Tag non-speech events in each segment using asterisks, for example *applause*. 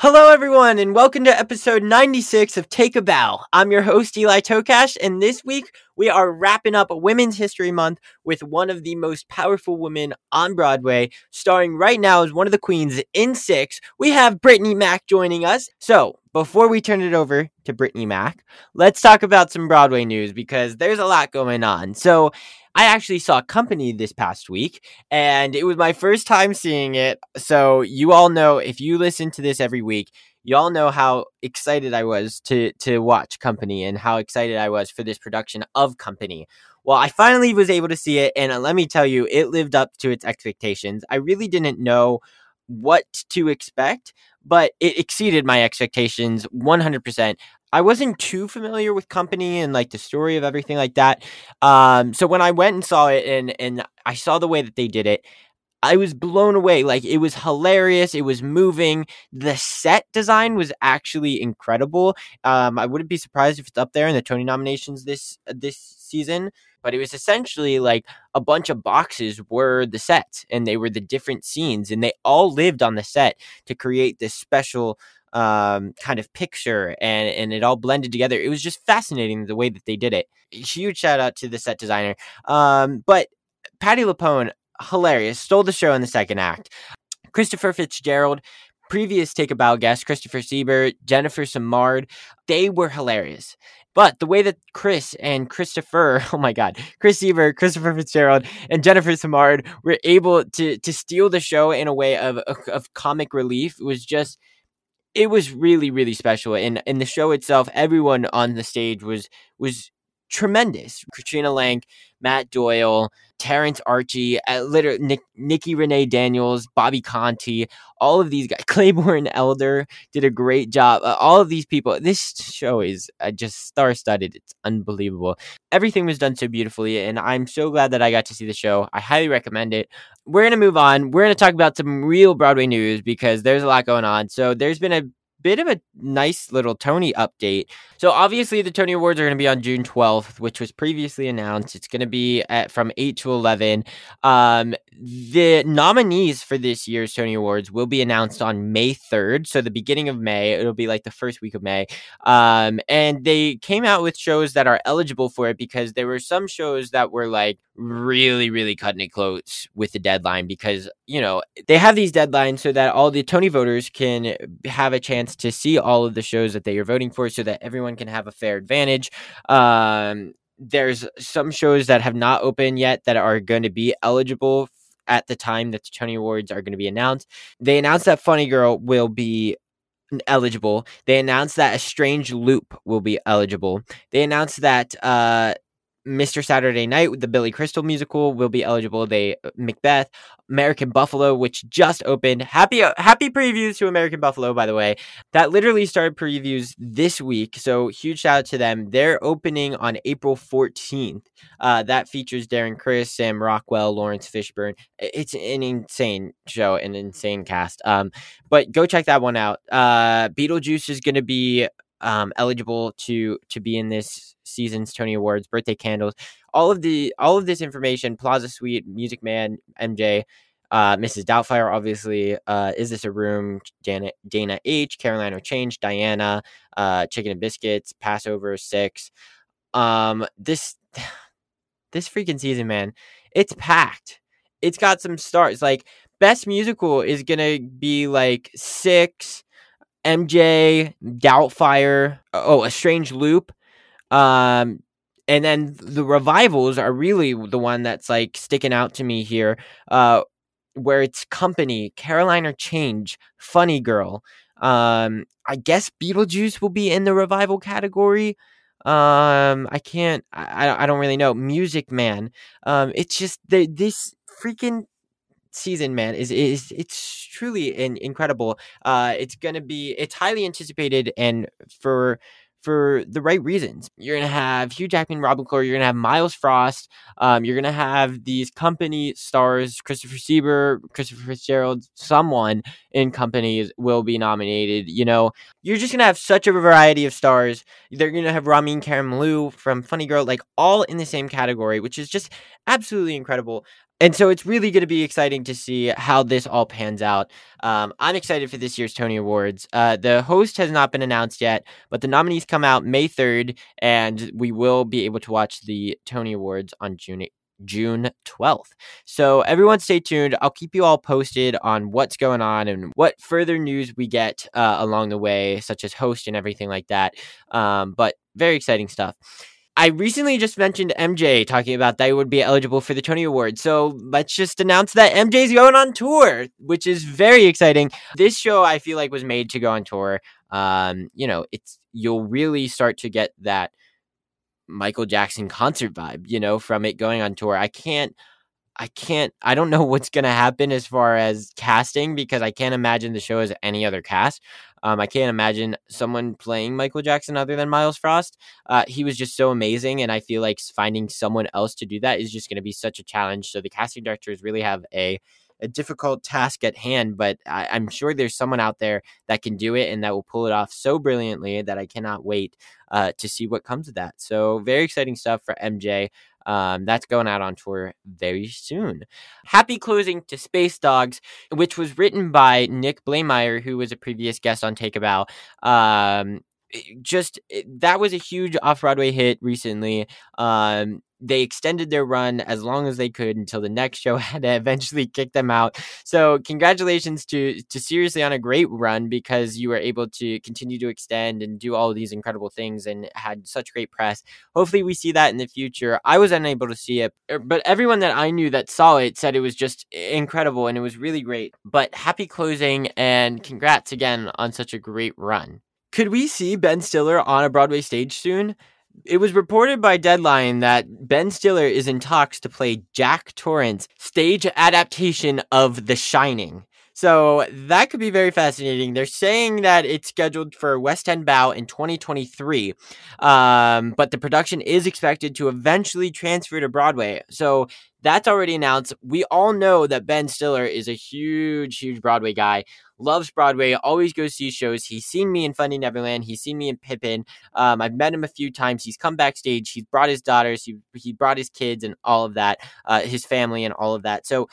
Hello, everyone, and welcome to episode 96 of Take a Bow. I'm your host, Eli Tokash, and this week we are wrapping up Women's History Month with one of the most powerful women on Broadway, starring right now as one of the queens in six. We have Brittney Mack joining us. So, before we turn it over to Brittney Mack, let's talk about some Broadway news because there's a lot going on. So, I actually saw Company this past week, and it was my first time seeing it. So you all know if you listen to this every week, you all know how excited I was to to watch Company and how excited I was for this production of Company. Well, I finally was able to see it, and uh, let me tell you, it lived up to its expectations. I really didn't know what to expect, but it exceeded my expectations 100%. I wasn't too familiar with company and like the story of everything like that. Um, so when I went and saw it and and I saw the way that they did it, I was blown away. Like it was hilarious. It was moving. The set design was actually incredible. Um, I wouldn't be surprised if it's up there in the Tony nominations this this season. But it was essentially like a bunch of boxes were the sets, and they were the different scenes, and they all lived on the set to create this special um, kind of picture and, and it all blended together. It was just fascinating the way that they did it. Huge shout out to the set designer. Um, but Patti LuPone, hilarious, stole the show in the second act. Christopher Fitzgerald, previous Take a Bow guest, Christopher Sieber, Jennifer Simard, they were hilarious. But the way that Chris and Christopher, *laughs* oh my God, Chris Sieber, Christopher Fitzgerald, and Jennifer Simard were able to to steal the show in a way of, of comic relief was just it was really really special and in the show itself everyone on the stage was was tremendous. Katrina lenk matt doyle Terence Archie uh, literally Nick, nikki renee daniels bobby conte all of these guys. *laughs* Claybourne Elder did a great job. Uh, all of these people this show is uh, just star-studded. It's unbelievable. Everything was done so beautifully and i'm so glad that i got to see the show. I highly recommend it. We're going to move on. We're going to talk about some real Broadway news because there's a lot going on. So there's been a bit of a nice little Tony update. So obviously the Tony Awards are going to be on June 12th, which was previously announced. It's going to be at from 8 to 11. Um, the nominees for this year's Tony Awards will be announced on May 3rd, so the beginning of May. It'll be like the first week of May. Um, and they came out with shows that are eligible for it because there were some shows that were like really really cutting it close with the deadline because you know they have these deadlines so that all the Tony voters can have a chance to see all of the shows that they are voting for so that everyone can have a fair advantage. Um, there's some shows that have not opened yet that are going to be eligible at the time that the Tony Awards are going to be announced. They announced that Funny Girl will be eligible. They announced that A Strange Loop will be eligible. They announced that uh, Mr. Saturday Night with the Billy Crystal musical will be eligible. They uh, Macbeth, American Buffalo, which just opened. Happy uh, happy previews to American Buffalo, by the way. That literally started previews this week. So huge shout out to them. They're opening on April 14th. Uh, that features Darren Criss, Sam Rockwell, Laurence Fishburne. It's an insane show, an insane cast. Um, but go check that one out. Uh, Beetlejuice is going to be um, eligible to to be in this season's Tony Awards, birthday candles, all of the all of this information, Plaza Suite, Music Man, MJ, uh, Mrs. Doubtfire, obviously, uh, Is This a Room, Janet, Dana H, Caroline, or Change, Diana, uh, Chicken and Biscuits, Passover, Six. Um, this *sighs* this freaking season, man, it's packed. It's got some stars. Like best musical is gonna be like Six, MJ, Doubtfire, oh, A Strange Loop. Um, and then the revivals are really the one that's like sticking out to me here. Uh, where it's Company, Caroline, or Change, Funny Girl. Um, I guess Beetlejuice will be in the revival category. Um, I can't. I I don't really know. Music Man. Um, it's just the this freaking season, man, is is it's truly in, incredible. Uh, it's gonna be it's highly anticipated, and for for the right reasons. You're gonna have Hugh Jackman, Robin Clore. You're gonna have Myles Frost. Um, you're gonna have these company stars, Christopher Sieber, Christopher Fitzgerald. Someone in companies will be nominated. You know, you're just gonna have such a variety of stars. They're gonna have Ramin Karimloo from Funny Girl, like all in the same category, which is just absolutely incredible and so it's really going to be exciting to see how this all pans out. Um, I'm excited for this year's Tony Awards. Uh, the host has not been announced yet, but the nominees come out May 3rd, and we will be able to watch the Tony Awards on June June 12th. So everyone stay tuned. I'll keep you all posted on what's going on and what further news we get uh, along the way, such as host and everything like that. Um, but very exciting stuff. I recently just mentioned MJ talking about that would be eligible for the Tony Award. So let's just announce that MJ's going on tour, which is very exciting. This show I feel like was made to go on tour. Um, you know, it's you'll really start to get that Michael Jackson concert vibe, you know, from it going on tour. I can't I can't I don't know *laughs* what's to happen as far as casting because I can't imagine the show as any other cast. Um, I can't imagine someone playing Michael Jackson other than Myles Frost. Uh, he was just so amazing, and I feel like finding someone else to do that is just going to be such a challenge. So the casting directors really have a a difficult task at hand, but I, am sure there's someone out there that can do it and that will pull it off so brilliantly that I cannot wait uh, to see what comes of that. So very exciting stuff for MJ. Um, that's going out on tour very soon. Happy closing to Space Dogs, which was written by Nick Blaemire, who was a previous guest on Take a Bow. Um, just that was a huge off Broadway hit recently. Um, they extended their run as long as they could until the next show *laughs* had to eventually kick them out. So congratulations to to seriously on a great run because you were able to continue to extend and do all these incredible things and had such great press. Hopefully we see that in the future. I was unable to see it, er, but everyone that I knew that saw it said it was just incredible and it was really great. But happy closing and congrats again on such a great run. Could we see Ben Stiller on a Broadway stage soon? It was reported by Deadline that Ben Stiller is in talks to play Jack Torrance stage adaptation of The Shining. So that could be very fascinating. They're saying that it's scheduled for West End Bow in 2023, um, but the production is expected to eventually transfer to Broadway. So that's already announced. We all know that Ben Stiller is a huge, huge Broadway guy loves Broadway, always goes to see shows. He's seen me in Finding Neverland. He's seen me in Pippin. Um, I've met him a few times. He's come backstage. He's brought his daughters. He, he brought his kids and all of that, uh, his family and all of that. So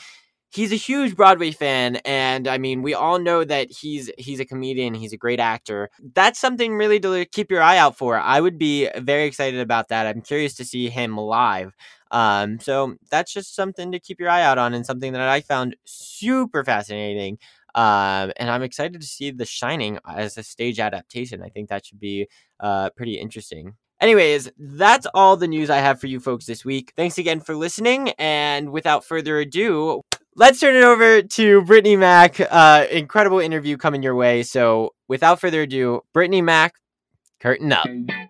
he's a huge Broadway fan, and I mean, we all know that he's he's a comedian. He's a great actor. That's something really to keep your eye out for. I would be very excited about that. I'm curious to see him live. Um, so that's just something to keep your eye out on, and something that I found super fascinating. Um, and I'm excited to see The Shining as a stage adaptation. I think that should be uh, pretty interesting. Anyways, that's all the news I have for you folks this week. Thanks again for listening. And without further ado, let's turn it over to Brittney Mack. Uh, incredible interview coming your way. So without further ado, Brittney Mack, curtain up. *laughs*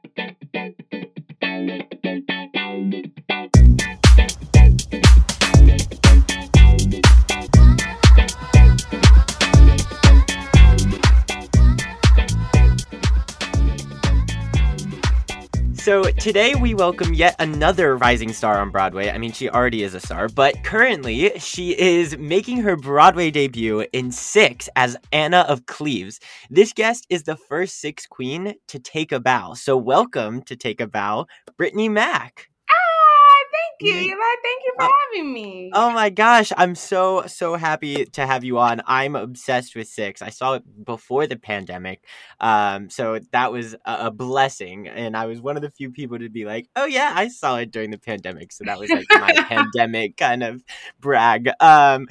So today we welcome yet another rising star on Broadway. I mean, she already is a star, but currently she is making her Broadway debut in Six as Anna of Cleves. This guest is the first Six queen to take a bow. So welcome to Take a Bow, Brittney Mack Ah, thank you, Eli. Thank you for having me. Oh my gosh, I'm so so happy to have you on. I'm obsessed with Six. I saw it before the pandemic, um, so that was a, a blessing. And I was one of the few people to be like, "Oh yeah, I saw it during the pandemic." So that was like my *laughs* pandemic kind of brag. Um,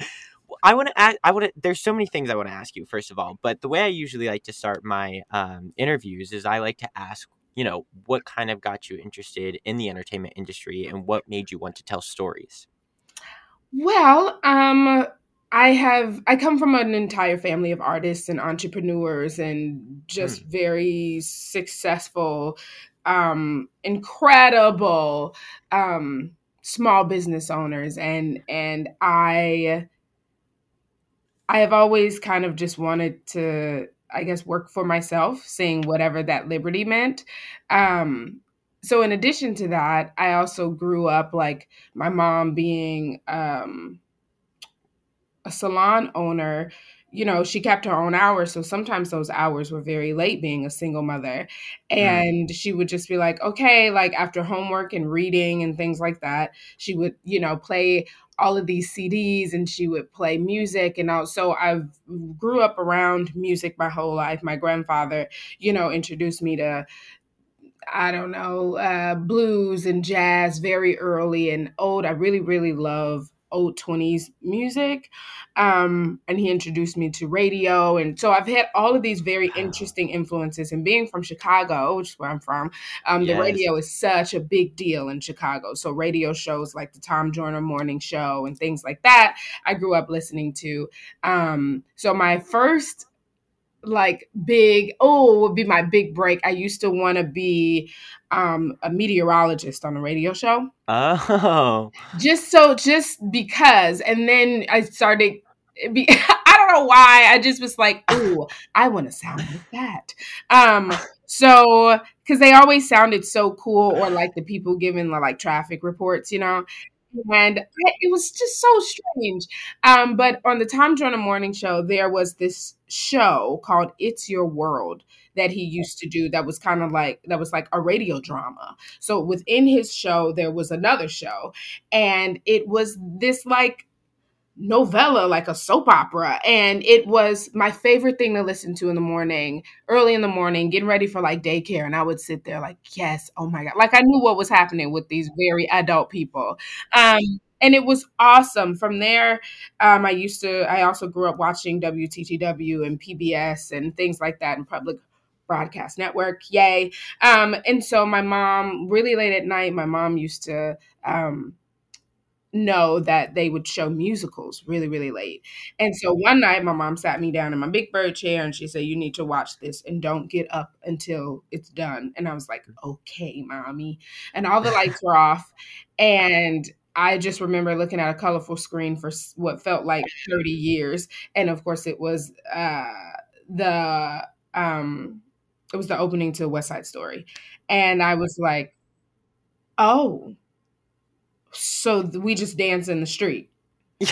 I want to ask. I want to. There's so many things I want to ask you. First of all, but the way I usually like to start my um, interviews is I like to ask, you know, what kind of got you interested in the entertainment industry and what made you want to tell stories. Well, um, I have I come from an entire family of artists and entrepreneurs and just mm. very successful, um, incredible um, small business owners and and I I have always kind of just wanted to I guess work for myself, seeing whatever that liberty meant. Um, so in addition to that, I also grew up like my mom being um, a salon owner. You know, she kept her own hours, so sometimes those hours were very late. Being a single mother, mm. and mm. she would just be like, "Okay," like after homework and reading and things like that, she would, you know, play all of these CDs and she would play music and also I grew up around music my whole life. My grandfather, you know, introduced me to I don't know, uh, blues and jazz very early and old. I really, really love old 20s music. Um, and he introduced me to radio. And so I've had all of these very interesting influences. And being from Chicago, which is where I'm from, um, yes. the radio is such a big deal in Chicago. So radio shows like the Tom Joyner Morning Show and things like that, I grew up listening to. Um, so my first like big oh would be my big break. I used to want to be um a meteorologist on a radio show. Oh. *laughs* Just so just because. And then i started be, *laughs* i don't know why. I just was like oh i want to sound like that. Um so because they always sounded so cool or like the people giving the like traffic reports you know and it was just so strange. Um, but on the Tom Joyner Morning Show, there was this show called "It's Your World" that he used to do. That was kind of like that was like a radio drama. So within his show, there was another show, and it was this like novella, like a soap opera. And it was my favorite thing to listen to in the morning, early in the morning, getting ready for like daycare. And I would sit there like, yes, oh my God. Like I knew what was happening with these very adult people. Um, and it was awesome. From there, um, I used to, I also grew up watching WTTW and PBS and things like that in public broadcast network yay um and so my mom really late at night my mom used to um know that they would show musicals really, really late. And so one night, my mom sat me down in my big bird chair and she said, You need to watch this and don't get up until it's done. And I was like, Okay, mommy. And all the lights were off. And I just remember looking at a colorful screen for what felt like 30 years. And of course, it was uh, the. Um, it was the opening to West Side Story. And I was like, oh, so we just dance in the street. *laughs*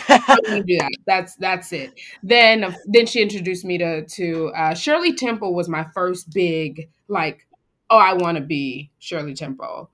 Yeah. do that. That's that's it. Then then she introduced me to to uh, Shirley Temple was my first big like oh I want to be Shirley Temple.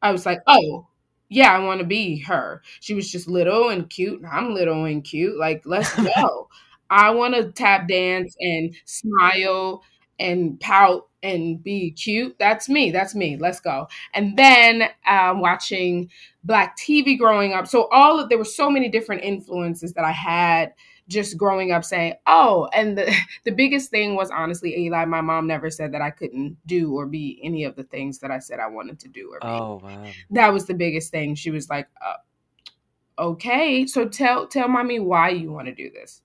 I was like oh yeah I want to be her. She was just little and cute. and I'm little and cute. Like let's *laughs* go. I want to tap dance and smile and pout and be cute. That's me. That's me. Let's go. And then um, watching black TV growing up. So all of there were so many different influences that I had just growing up saying, oh, and the, *laughs* the biggest thing was honestly, Eli, my mom never said that I couldn't do or be any of the things that I said I wanted to do or be. Oh, wow. That was the biggest thing. She was like, uh, okay, so tell tell mommy why you want to do this.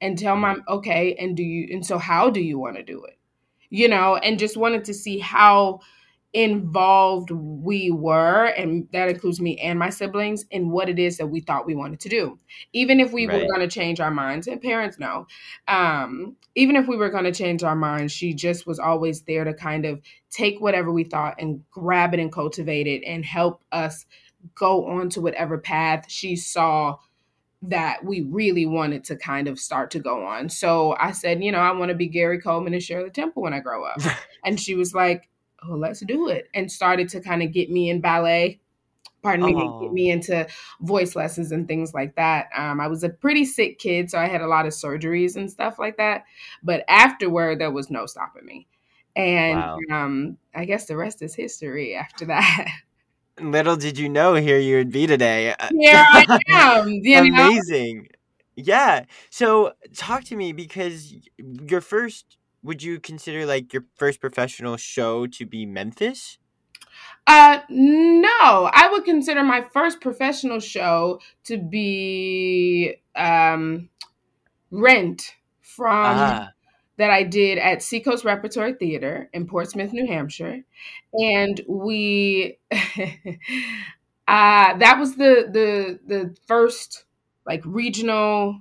And tell mm. mom, okay, and do you and so how do you want to do it? You know, and just wanted to see how involved we were, and that includes me and my siblings, in what it is that we thought we wanted to do. Even if we right. were going to change our minds, and parents know, um, even if we were going to change our minds, she just was always there to kind of take whatever we thought and grab it and cultivate it and help us go on to whatever path she saw that we really wanted to kind of start to go on. So I said, you know, I want to be Gary Coleman and Shirley Temple when I grow up. *laughs* and she was like, oh, let's do it. And started to kind of get me in ballet. Pardon me, oh. get me into voice lessons and things like that. Um, I was a pretty sick kid, so I had a lot of surgeries and stuff like that. But afterward, there was no stopping me. And wow. um, I guess the rest is history after *laughs* that. Little did you know here you would be today. Here I *laughs* am. Amazing. Know? Yeah. So talk to me because your first would you consider like your first professional show to be Memphis? Uh no, I would consider my first professional show to be um Rent from Ah. That I did at Seacoast Repertory Theater in Portsmouth, New Hampshire. And we *laughs* uh that was the the the first like regional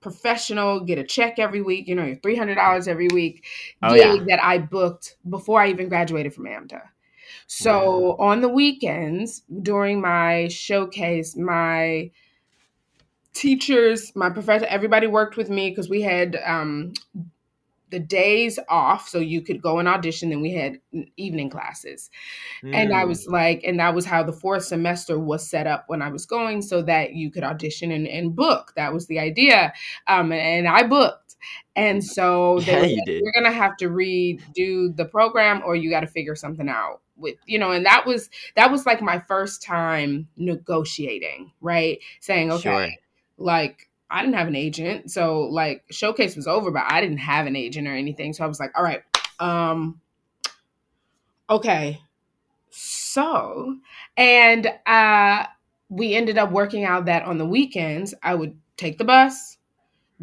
professional get a check every week, you know, your $300 every week Oh gig yeah. that I booked before I even graduated from AMDA. So on the weekends during my showcase, my teachers, my professor, everybody worked with me because we had um, the days off so you could go and audition. Then we had evening classes. And I Mm. was like, and that was how the fourth semester was set up when I was going so that you could audition and, and book. That was the idea. Um, and I booked. And so *laughs* Yeah, were you did. you're gonna have to redo the program or you gotta figure something out with you know, and that was that was like my first time negotiating, right? Saying, okay, Sure. like I didn't have an agent. So like showcase was over, but I didn't have an agent or anything. So I was like, all right, um, okay. So and uh we ended up working out that on the weekends I would take the bus,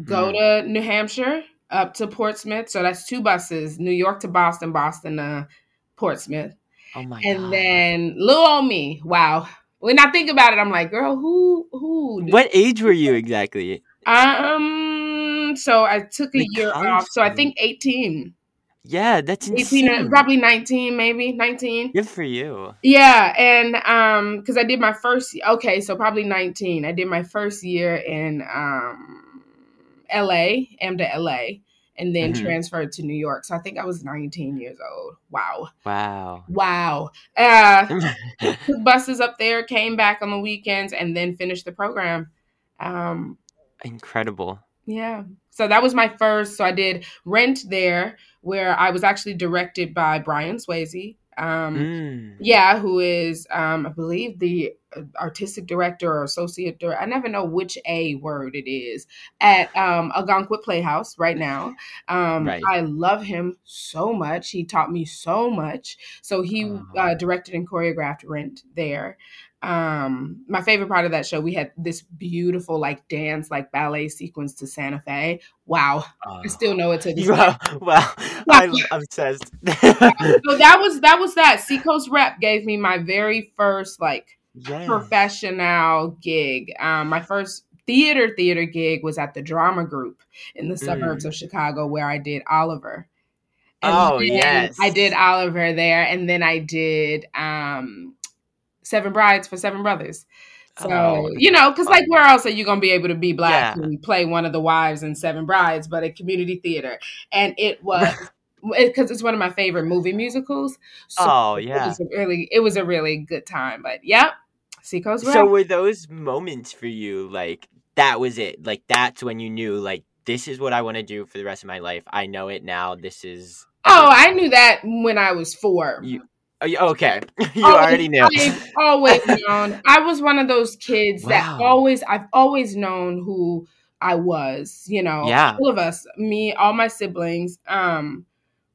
go Mm. to New Hampshire, up to Portsmouth. So that's two buses, New York to Boston, Boston to Portsmouth. Oh my And god. then little old me, wow. When I think about it, I'm like, girl, who who What age were you exactly? um so I took a Like year college off. So I think 18. Yeah, that's 18 probably 19 maybe, 19. Good for you. Yeah, and um cuz I did my first okay, so probably 19. I did my first year in um LA, Am AMDA LA, and then Mhm. transferred to New York. So I think I was 19 years old. Wow. Wow. Wow. Uh *laughs* took buses up there, came back on the weekends, and then finished the program. Um, Incredible. yeah. So that was my first. So I did Rent there, where I was actually directed by Brian Swasey. Um, Mm. yeah, who is, um, I believe, the uh, artistic director or associate director. I never know which A word it is at um, Ogunquit Playhouse right now. Um, Right. I love him so much. He taught me so much. So he uh, directed and choreographed Rent there. Um, my favorite part of that show, we had this beautiful like dance, like ballet sequence to Santa Fe. Wow, I Oh. still know it to *laughs* this day. Wow. *laughs* I'm obsessed. *laughs* So that was that was that. Seacoast Rep gave me my very first like yeah. professional gig. Um, my first theater theater gig was at the Drama Group in the suburbs of Chicago, where I did Oliver. Oh, yes. I did Oliver there, and then I did um, Seven Brides for Seven Brothers. So Oh, you know, because like where else are you gonna be able to be black Yeah. and play one of the wives in Seven Brides, but at community theater? And it was *laughs* because it's one of my favorite movie musicals. So Oh, it yeah. was a really it was a really good time. But yep, Seacoast So were those moments for you like that was it? Like that's when you knew like this is what I want to do for the rest of my life. I know it now. This is Oh, I knew that when I was four. You- *laughs* you- okay. you Always- already knew. I've always *laughs* known. I was one of those kids that always I've always known who I was, you know. Yeah. All of us, me, all my siblings, um,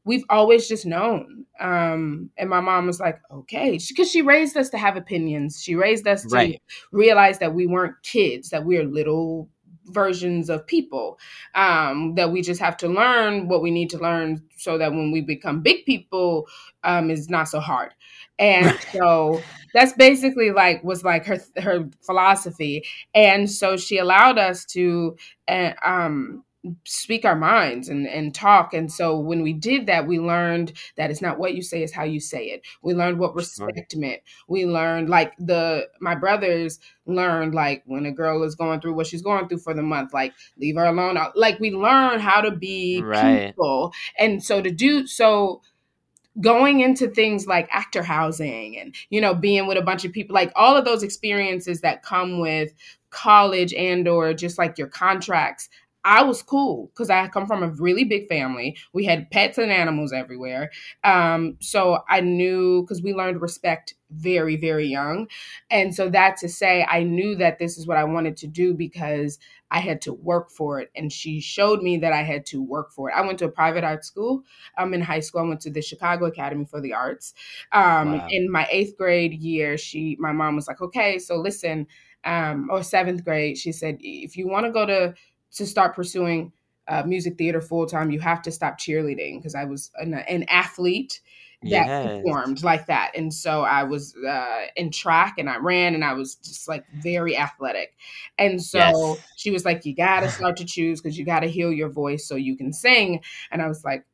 we've always just known. Um, and my mom was like, okay, because she raised us to have opinions. She raised us to Right. realize that we weren't kids, that we are little versions of people um, that we just have to learn what we need to learn so that when we become big people um, is not so hard. And so that's basically like was like her her philosophy. And so she allowed us to uh, um speak our minds and and talk. And so when we did that we learned that it's not what you say it's how you say it. We learned what respect meant. We learned like the my brothers learned like when a girl is going through what she's going through for the month like leave her alone. Like we learn how to be Right. people. And so to do so going into things like actor housing and you know being with a bunch of people like all of those experiences that come with college and or just like your contracts i was cool because i come from a really big family we had pets and animals everywhere um, so i knew because we learned respect very, very young. And so that to say, I knew that this is what I wanted to do because I had to work for it. And she showed me that I had to work for it. I went to a private art school. Um, in high school, I went to the Chicago Academy for the Arts. Um, wow. In my eighth grade year, she, my mom was like, okay, so listen, um, or seventh grade, she said, if you want to go to, to start pursuing uh, music theater full time, you have to stop cheerleading because I was an, an athlete that yes. performed like that. And so I was uh, in track and I ran and I was just like very athletic. And so yes. she was like, You got to start to choose because you got to heal your voice so you can sing. And I was like,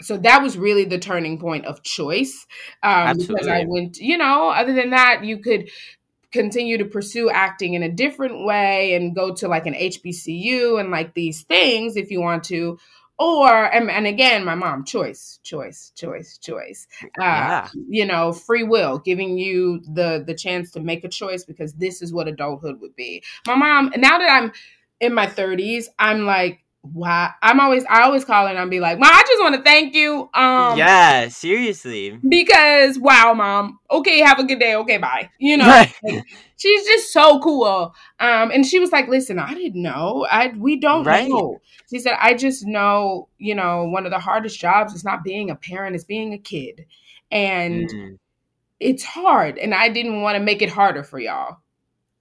so that was really the turning point of choice um, because I went, you know, other than that, you could continue to pursue acting in a different way and go to like an HBCU and like these things if you want to, or and, and, again my mom choice choice choice choice. Uh, yeah. you know free will giving you the the chance to make a choice because this is what adulthood would be. My mom now that i'm in my 30s i'm like wow i'm always i always call her and i'll be like mom i just want to thank you um yeah seriously. because wow mom. Okay have a good day. Okay bye. You know right. like, she's just so cool. Um and she was like listen i didn't know. I we don't right. know. She said i just know you know one of the hardest jobs is not being a parent is being a kid. And mm-hmm. it's hard and i didn't want to make it harder for y'all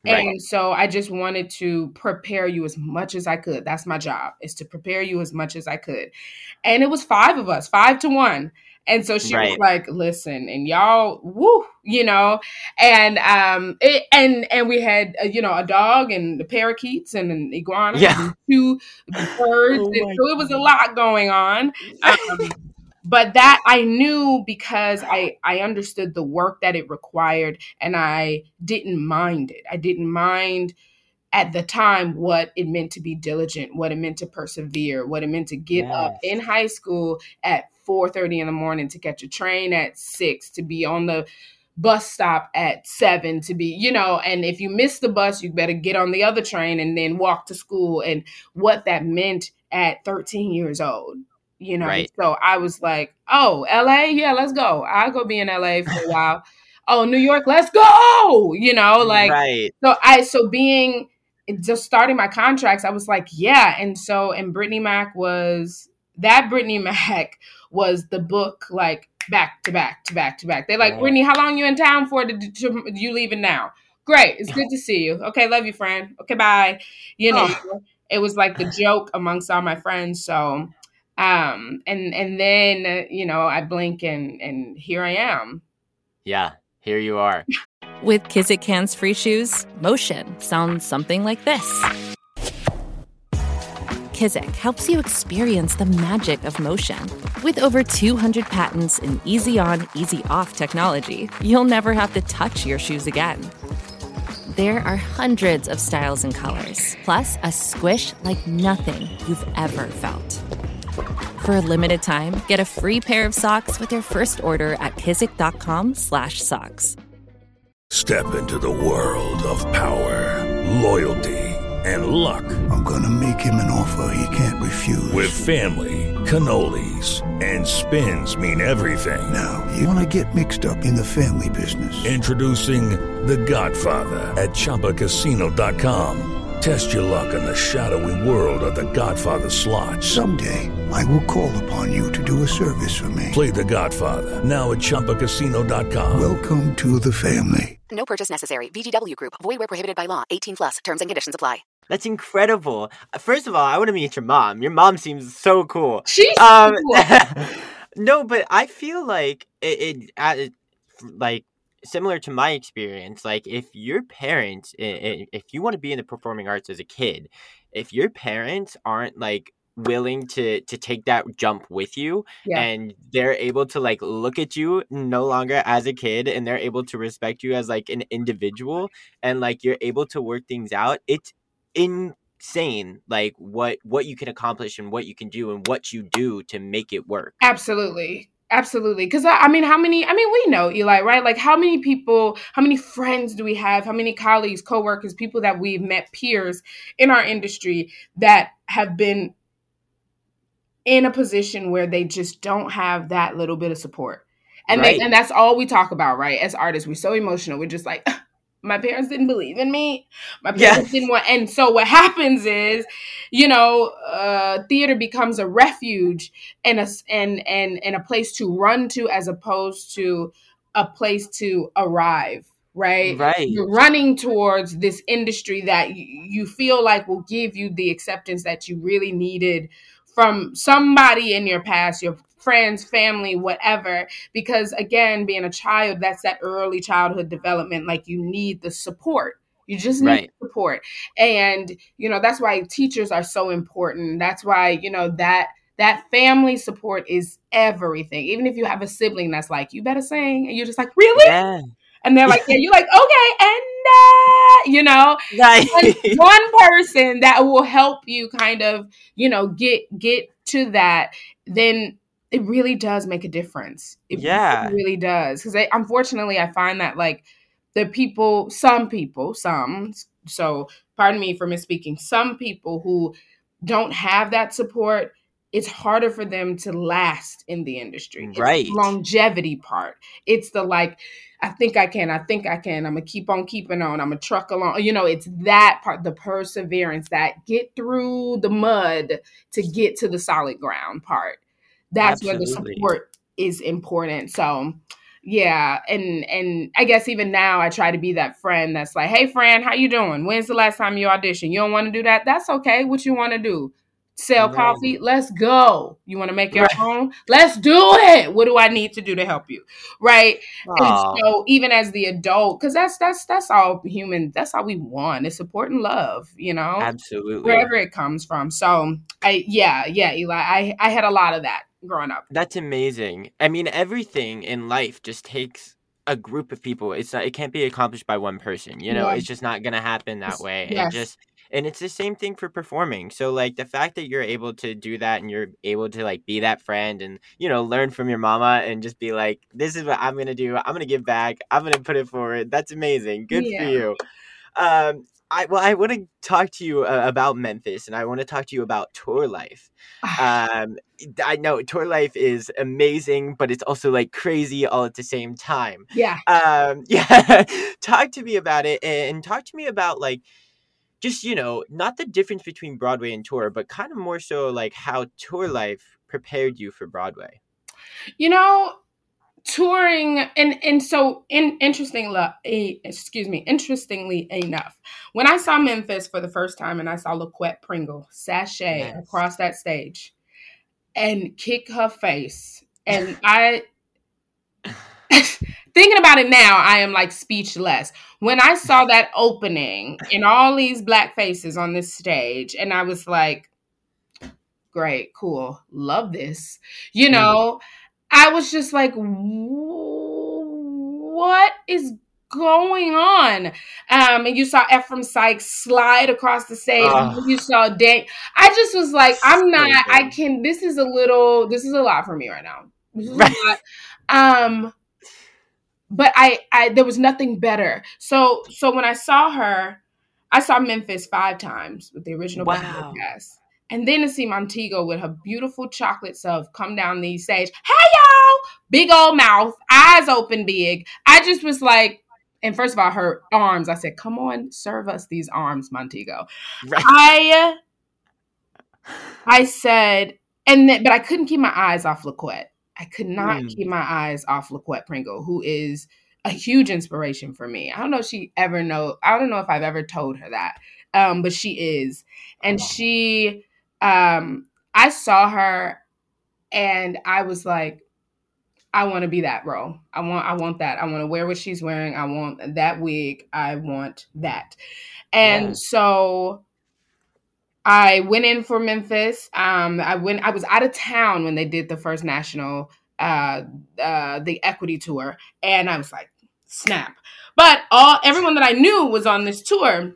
Right. And so I just wanted to prepare you as much as I could. That's my job, is to prepare you as much as I could. And it was five of us, five to one. And so she right. was like, listen, and y'all, woo, you know, and um it, and and we had uh, you know a dog and the parakeets and an iguana yeah. and two *laughs* birds. oh and so it was a lot going on. Um, but that I knew because I I understood the work that it required and I didn't mind it. I didn't mind at the time what it meant to be diligent, what it meant to persevere, what it meant to get yes. up in high school at 4:30 in the morning to catch a train at 6 to be on the bus stop at 7 to be, you know, and if you miss the bus, you better get on the other train and then walk to school and what that meant at 13 years old you know. Right. So I was like, oh, LA, yeah, let's go. I'll go be in LA for a *laughs* while. oh, New York, let's go. You know, like right. so I so being just starting my contracts, I was like, yeah. And so and Brittney Mac was that Brittney *laughs* Mac was the book like back to back to back to back. They're like, Brittney, how long you in town for? Did you leaving now? Great, it's good *laughs* to see you. Okay, love you, friend. Okay, bye. You oh. know, oh. it was like the joke amongst all my friends. So um and and then uh, you know i blink and and here i am. Yeah here you are. *laughs* With kizik hands free shoes motion sounds something like this. Kizik helps you experience the magic of motion. With over 200 patents and easy on easy off technology you'll never have to touch your shoes again. There are hundreds of styles and colors plus a squish like nothing you've ever felt for a limited time, get a free pair of socks with your first order at kizik.com slash socks. Step into the world of power, loyalty, and luck. I'm gonna make him an offer he can't refuse. With family, cannolis, and spins mean everything. Now, you wanna get mixed up in the family business. Introducing The Godfather at ChumbaCasino.com. Test your luck in the shadowy world of the Godfather slot. Someday, I will call upon you to do a service for me. Play the Godfather, now at ChumbaCasino.com. Welcome to the family. No purchase necessary. VGW Group. Void where prohibited by law. 18 plus. Terms and conditions apply. That's incredible. First of all, I want to meet your mom. Your mom seems so cool. She's um, cool. *laughs* no, but I feel like it, it, it like similar to my experience like if your parents if you want to be in the performing arts as a kid if your parents aren't like willing to to take that jump with you yeah. and they're able to like look at you no longer as a kid and they're able to respect you as like an individual and like you're able to work things out it's insane like what what you can accomplish and what you can do and what you do to make it work absolutely Absolutely. Because I mean, how many, I mean, we know Eli, right? Like, how many people, how many friends do we have? How many colleagues, coworkers, people that we've met, peers in our industry that have been in a position where they just don't have that little bit of support? And Right. they, and that's all we talk about, right? As artists, we're so emotional. We're just like, *laughs* my parents didn't believe in me. My parents didn't want. And so what happens is, you know, uh, theater becomes a refuge and a and and and a place to run to, as opposed to a place to arrive. Right. Right. You're running towards this industry that y- you feel like will give you the acceptance that you really needed from somebody in your past, your friends, family, whatever. Because again, being a child, that's that early childhood development. Like you need the support. You just need Right. support. And, you know, that's why teachers are so important. That's why, you know, that that family support is everything. Even if you have a sibling that's like, you better sing, and you're just like, really? Yeah. And they're like, yeah, you're like, okay, and uh, you know, Right. one, one person that will help you kind of, you know, get get to that, then it really does make a difference. It Yeah. really, really does. Because unfortunately, I find that like the people, some people, some, so pardon me for misspeaking, some people who don't have that support, it's harder for them to last in the industry. It's the Right. longevity part. It's the like, I think I can, I think I can, I'm gonna keep on keeping on, I'm gonna truck along. You know, it's that part, the perseverance, that get through the mud to get to the solid ground part. That's where the support is important. So yeah, and and I guess even now I try to be that friend that's like, hey friend, how you doing? When's the last time you auditioned? You don't want to do that? That's okay. What you want to do? Sell Right. coffee? Let's go. You want to make your Right. own? Let's do it. What do I need to do to help you? Right. And so even as the adult, because that's that's that's all human, that's all we want. It's support and love, you know? Absolutely. Wherever it comes from. So I yeah, yeah, Eli. I I had a lot of that growing up. That's amazing. I mean, everything in life just takes a group of people. It's not. It can't be accomplished by one person. You know, Yeah. it's just not gonna happen that Yes, way. It yes. just and it's the same thing for performing. So like the fact that you're able to do that and you're able to like be that friend and you know learn from your mama and just be like, this is what I'm gonna do. I'm gonna give back. I'm gonna put it forward. That's amazing. Good Yeah. for you. Um. I, well, I want to talk to you uh, about Memphis, and I want to talk to you about tour life. *sighs* Um, I know tour life is amazing, but it's also like crazy all at the same time. Yeah. Um, *laughs* yeah, talk to me about it, and talk to me about like just you know not the difference between Broadway and tour, but kind of more so like how tour life prepared you for Broadway. You know, touring and and so in interestingly excuse me interestingly enough when i saw memphis for the first time and i saw LaQuet Pringle sashay across that stage and kick her face and *laughs* i *laughs* thinking about it now i am like speechless. When i saw that opening and all these black faces on this stage and i was like great cool love this you mm. know I was just like, what is going on? Um, and you saw Ephraim Sykes slide across the stage. Ugh. you saw Dan. I just was like, I'm So not. I can. This is a little. This is a lot for me right now. This is Right. a lot. Um, but I, I, there was nothing better. So, so when I saw her, I saw Memphis five times with the original Wow. Cast. And then to see Montego with her beautiful chocolate self come down the stage. Hey y'all! Big old mouth, eyes open big. I just was like, and first of all, her arms. I said, "Come on, serve us these arms, Montego." Right. I, I said, and then, but I couldn't keep my eyes off LaQuet. I could not Mm. keep my eyes off LaQuet Pringle, who is a huge inspiration for me. I don't know if she ever know. I don't know if I've ever told her that, um, but she is, and she, um, I saw her, and I was like, I want to be that role. I want, I want that. I want to wear what she's wearing. I want that wig. I want that, and Yeah. so. I went in for Memphis. Um, I went. I was out of town when they did the first national, uh, uh, the equity tour, and I was like, snap. But all everyone that I knew was on this tour,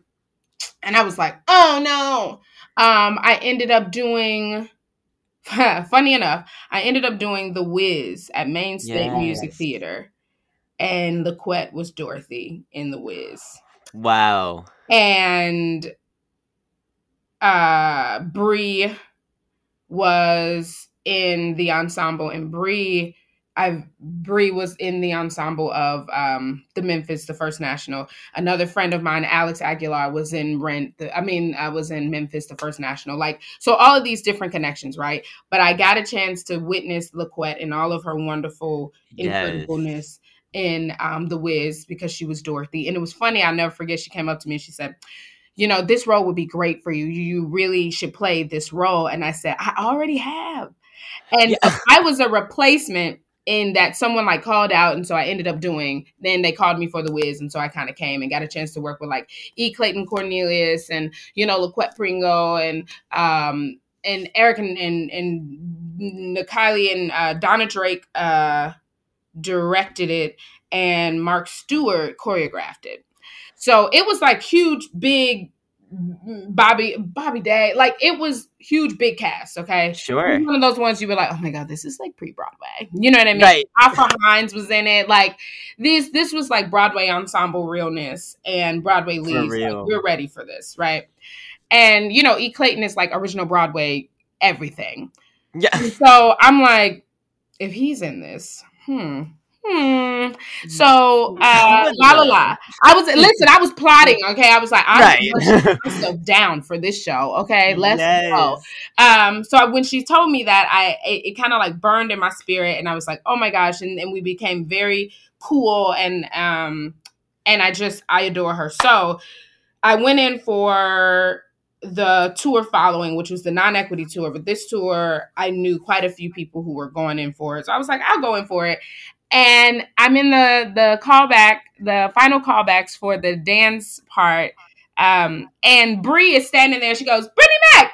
and I was like, oh no. Um, I ended up doing. *laughs* funny enough, I ended up doing the Wiz at Maine State Music Theater, and LaQuet was Dorothy in the Wiz Wow. and uh Bree was in the ensemble and Bree I Bree was in the ensemble of um, the Memphis, the First National. Another friend of mine, Alex Aguilar, was in Rent. The, I mean, I was in Memphis, the First National. Like so, all of these different connections, right? But I got a chance to witness LaQuet in all of her wonderful Yes. incredibleness in um, The Wiz because she was Dorothy, and it was funny. I'll never forget. She came up to me and she said. You know, this role would be great for you. You really should play this role. And I said, I already have. And Yeah. I was a replacement in that someone like called out and so I ended up doing then they called me for the whiz and so I kind of came and got a chance to work with like E Clayton Cornelius and you know LaQuet Pringle and um and Eric and and, and Nikali and uh, Donna Drake uh directed it and Mark Stewart choreographed it. So it was like huge big Bobby Bobby Day like it was huge big cast okay Sure. one of those ones you were like, oh my god, this is like pre-Broadway. You know what I mean? Right. Alpha Hines was in it. Like this, this was like Broadway ensemble realness and Broadway leads. Like, we're ready for this, right? And you know, E. Clayton is like original Broadway everything. Yeah. And so I'm like, if he's in this, hmm. Hmm. So, uh, la la la. I was listen. I was plotting. Okay, I was like, I'm Right. myself *laughs* down for this show. Okay, let's go. Um, so when she told me that, I it, it kind of like burned in my spirit, and I was like, oh my gosh, and, and we became very cool, and um, and I just I adore her. So I went in for the tour following, which was the non-equity tour, but this tour I knew quite a few people who were going in for it, so I was like, I'll go in for it. And I'm in the the callback, the final callbacks for the dance part. Um, and Bree is standing there. She goes, Brittney Mac,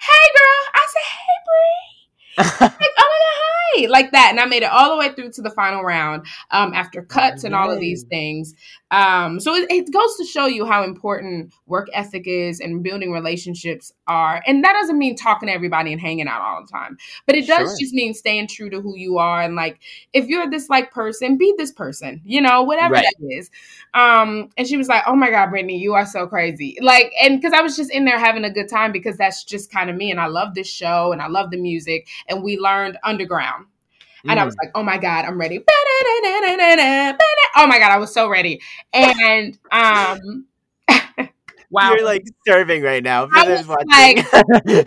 hey girl. I said, hey Bree. *laughs* like, oh my god, hi, like that. And I made it all the way through to the final round um, after cuts and all of these things. Um, so it, it goes to show you how important work ethic is and building relationships are. And that doesn't mean talking to everybody and hanging out all the time, but it does Sure. just mean staying true to who you are. And like, if you're this like person, be this person, you know, whatever Right. that is. Um, and she was like, "Oh my god, Brittney, you are so crazy!" Like, and because I was just in there having a good time because that's just kind of me, and I love this show and I love the music, and we learned underground. And I was like, oh my God, I'm ready. *laughs* Oh my God, I was so ready. And um *laughs* wow. You're like serving right now I was watching. like, *laughs*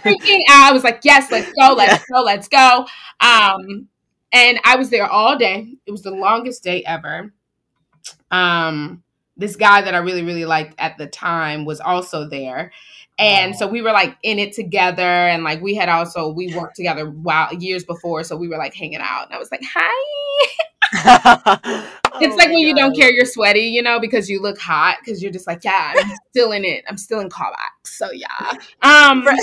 freaking out. I was like, yes, let's go, let's go, let's go. Um, and I was there all day. It was the longest day ever. Um, this guy that I really, really liked at the time was also there. And so we were like in it together, and like we had also we worked together while years before, so we were like hanging out. And I was like, "Hi." *laughs* it's like when you don't care you're sweaty, you know, because you look hot, because you're just like, "Yeah, I'm *laughs* still in it. I'm still in callback." So yeah. Um. *laughs*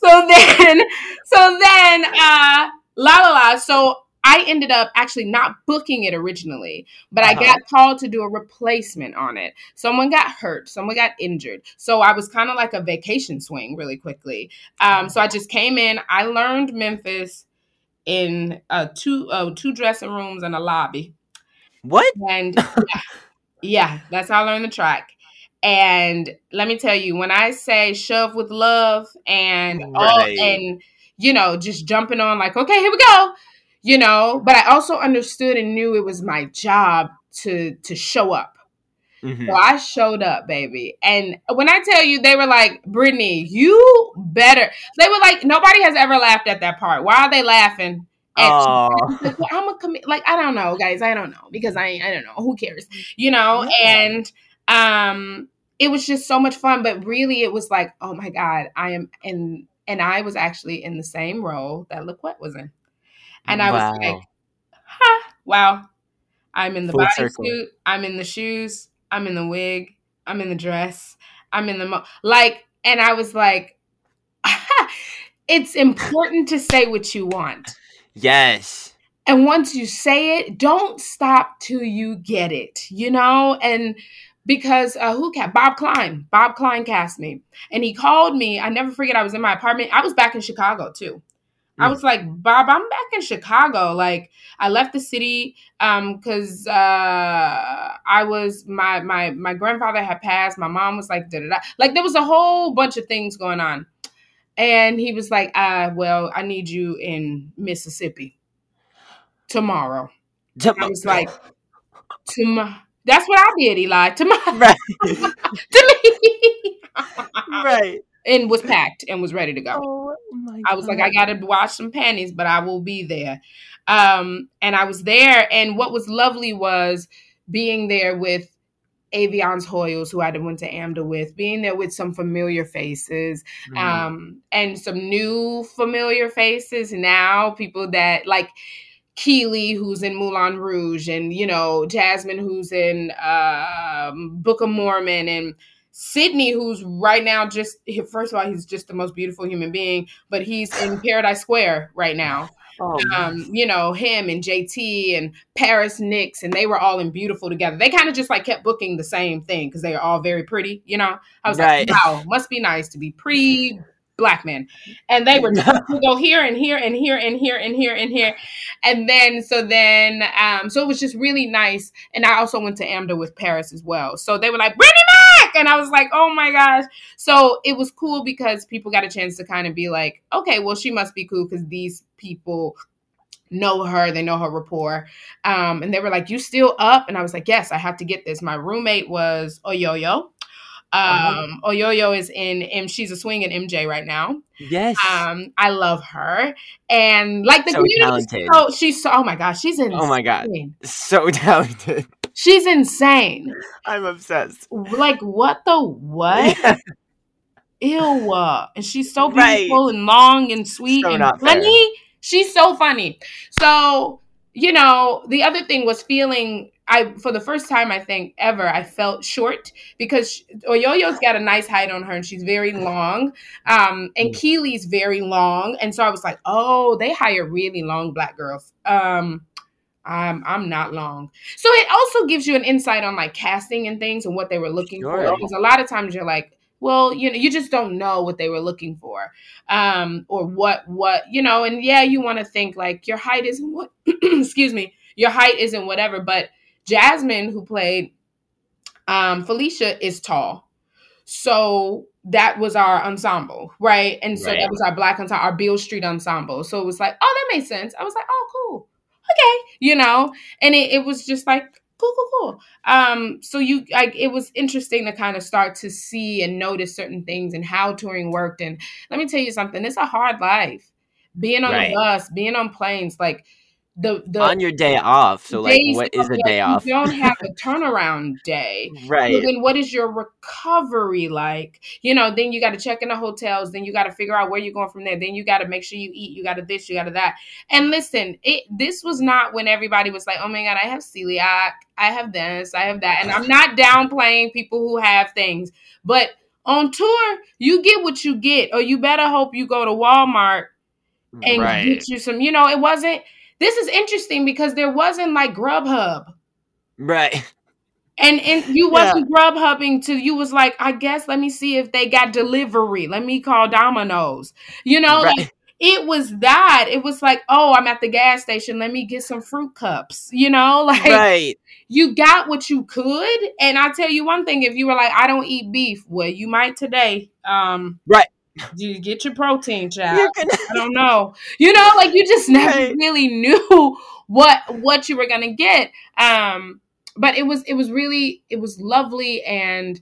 So then, so then, uh, la la la. So I ended up actually not booking it originally, but I Uh-huh. got called to do a replacement on it. Someone got hurt, someone got injured. So I was kind of like a vacation swing really quickly. Um, so I just came in, I learned Memphis in uh, two uh, two dressing rooms and a lobby. What? And *laughs* yeah, yeah, that's how I learned the track. And let me tell you, when I say shove with love and all Right. and you know, just jumping on like, okay, here we go. You know, but I also understood and knew it was my job to to show up. Mhm. So I showed up, baby. And when I tell you, they were like, Brittney, you better. They were like, nobody has ever laughed at that part. Why are they laughing? at you? Aw. I was like, well, I'm a commi- like I don't know, guys. I don't know because I I don't know. Who cares? You know. And um, it was just so much fun. But really, it was like, oh my god, I am in, and I was actually in the same role that LaQuet was in, and I was like, ha, wow. I'm in the Full circle. bodysuit. I'm in the shoes. I'm in the wig. I'm in the dress. I'm in the mo- like, and I was like, *laughs* it's important to say what you want. Yes. And once you say it, don't stop till you get it, you know? And because uh, who cast Bob Klein? Bob Klein cast me. And he called me. I never forget, I was in my apartment. I was back in Chicago too. I Mm. was like, Bob, I'm back in Chicago. Like, I left the city um because uh I was my my my grandfather had passed. My mom was like, da da da. Like, there was a whole bunch of things going on. And he was like, uh, well, I need you in Mississippi. tomorrow. Tomorrow. I was like, tomorrow. That's what I did, Eli. Tomorrow. Right. *laughs* to me. *laughs* right. And was packed and was ready to go. Oh my I was like, I gotta wash some panties, but I will be there. Um, and I was there, and what was lovely was being there with Aviance Hoyles, who I went to AMDA with, being there with some familiar faces, Mhm. um, and some new familiar faces now, people that like Keely, who's in Moulin Rouge, and you know, Jasmine, who's in um, Book of Mormon, and Sydney, who's right now just first of all, he's just the most beautiful human being, but he's in Paradise Square right now. Oh, Um, you know, him and JT and Paris Nix, and they were all in beautiful together. They kind of just like kept booking the same thing because they are all very pretty, you know. I was Right. like, wow, must be nice to be pretty black men. And they were *laughs* to go here and here and here and here and here and here. And then so then um so it was just really nice. And I also went to AMDA with Paris as well. So they were like, bring it back. And I was like, oh my gosh. So it was cool because people got a chance to kind of be like, okay, well, she must be cool because these people know her, they know her rapport. Um, and they were like, You still up? And I was like, Yes, I have to get this. My roommate was Oyoyo. Uh-huh. Um, Oyoyo is in M she's a swing in MJ right now. yes. Um, I love her. And like the So community talented. so she's so oh my gosh, she's in. oh my god. So *laughs* talented. She's insane. I'm obsessed. Like what the what? *laughs* Ew. uh, And she's so Right. beautiful and long and sweet So and not fair. funny. She's so funny. So, you know, the other thing was feeling I for the first time I think ever I felt short because she- Oyoyo's got a nice height on her and she's very long. Um and Keely's very long and so I was like, "Oh, they hire really long black girls." Um I'm I'm not long. So it also gives you an insight on like casting and things and what they were looking Sure. for because a lot of times you're like, well, you know, you just don't know what they were looking for. Um or what what, you know, and yeah, you want to think like your height isn't what *clears throat* excuse me, your height isn't whatever, but Jasmine who played um Felicia is tall. So that was our ensemble, right? And so Right. that was our black ensemble, our Beale Street ensemble. So it was like, oh, that makes sense. I was like, oh, cool. Okay. You know, and it, it was just like, cool, cool, cool. Um, so you like it was interesting to kind of start to see and notice certain things and how touring worked. And let me tell you something, it's a hard life. Being on Right. a bus, being on planes, like the the On your day off. So like what is a like, day off? You don't have a *laughs* turnaround day. Right. So then what is your recovery like? You know, then you got to check in the hotels, then you got to figure out where you're going from there. Then you got to make sure you eat, you got to this, you got to that. And listen, it this was not when everybody was like, "Oh my god, I have celiac, I have this, I have that." And I'm not downplaying people who have things, but on tour, you get what you get, or you better hope you go to Walmart and right. get you some. You know, it wasn't. This is interesting because there wasn't like Grubhub. Right. And and you wasn't grub hubbing to you was like, I guess let me see if they got delivery. Let me call Domino's. You know, Right. like it was that. It was like, oh, I'm at the gas station. Let me get some fruit cups. You know, *laughs* like right. you got what you could. And I tell you one thing, if you were like, I don't eat beef, well, you might today. Um Right. You get your protein, child. I don't know. You know, like you just never Right. really knew what what you were gonna get. Um, but it was it was really it was lovely and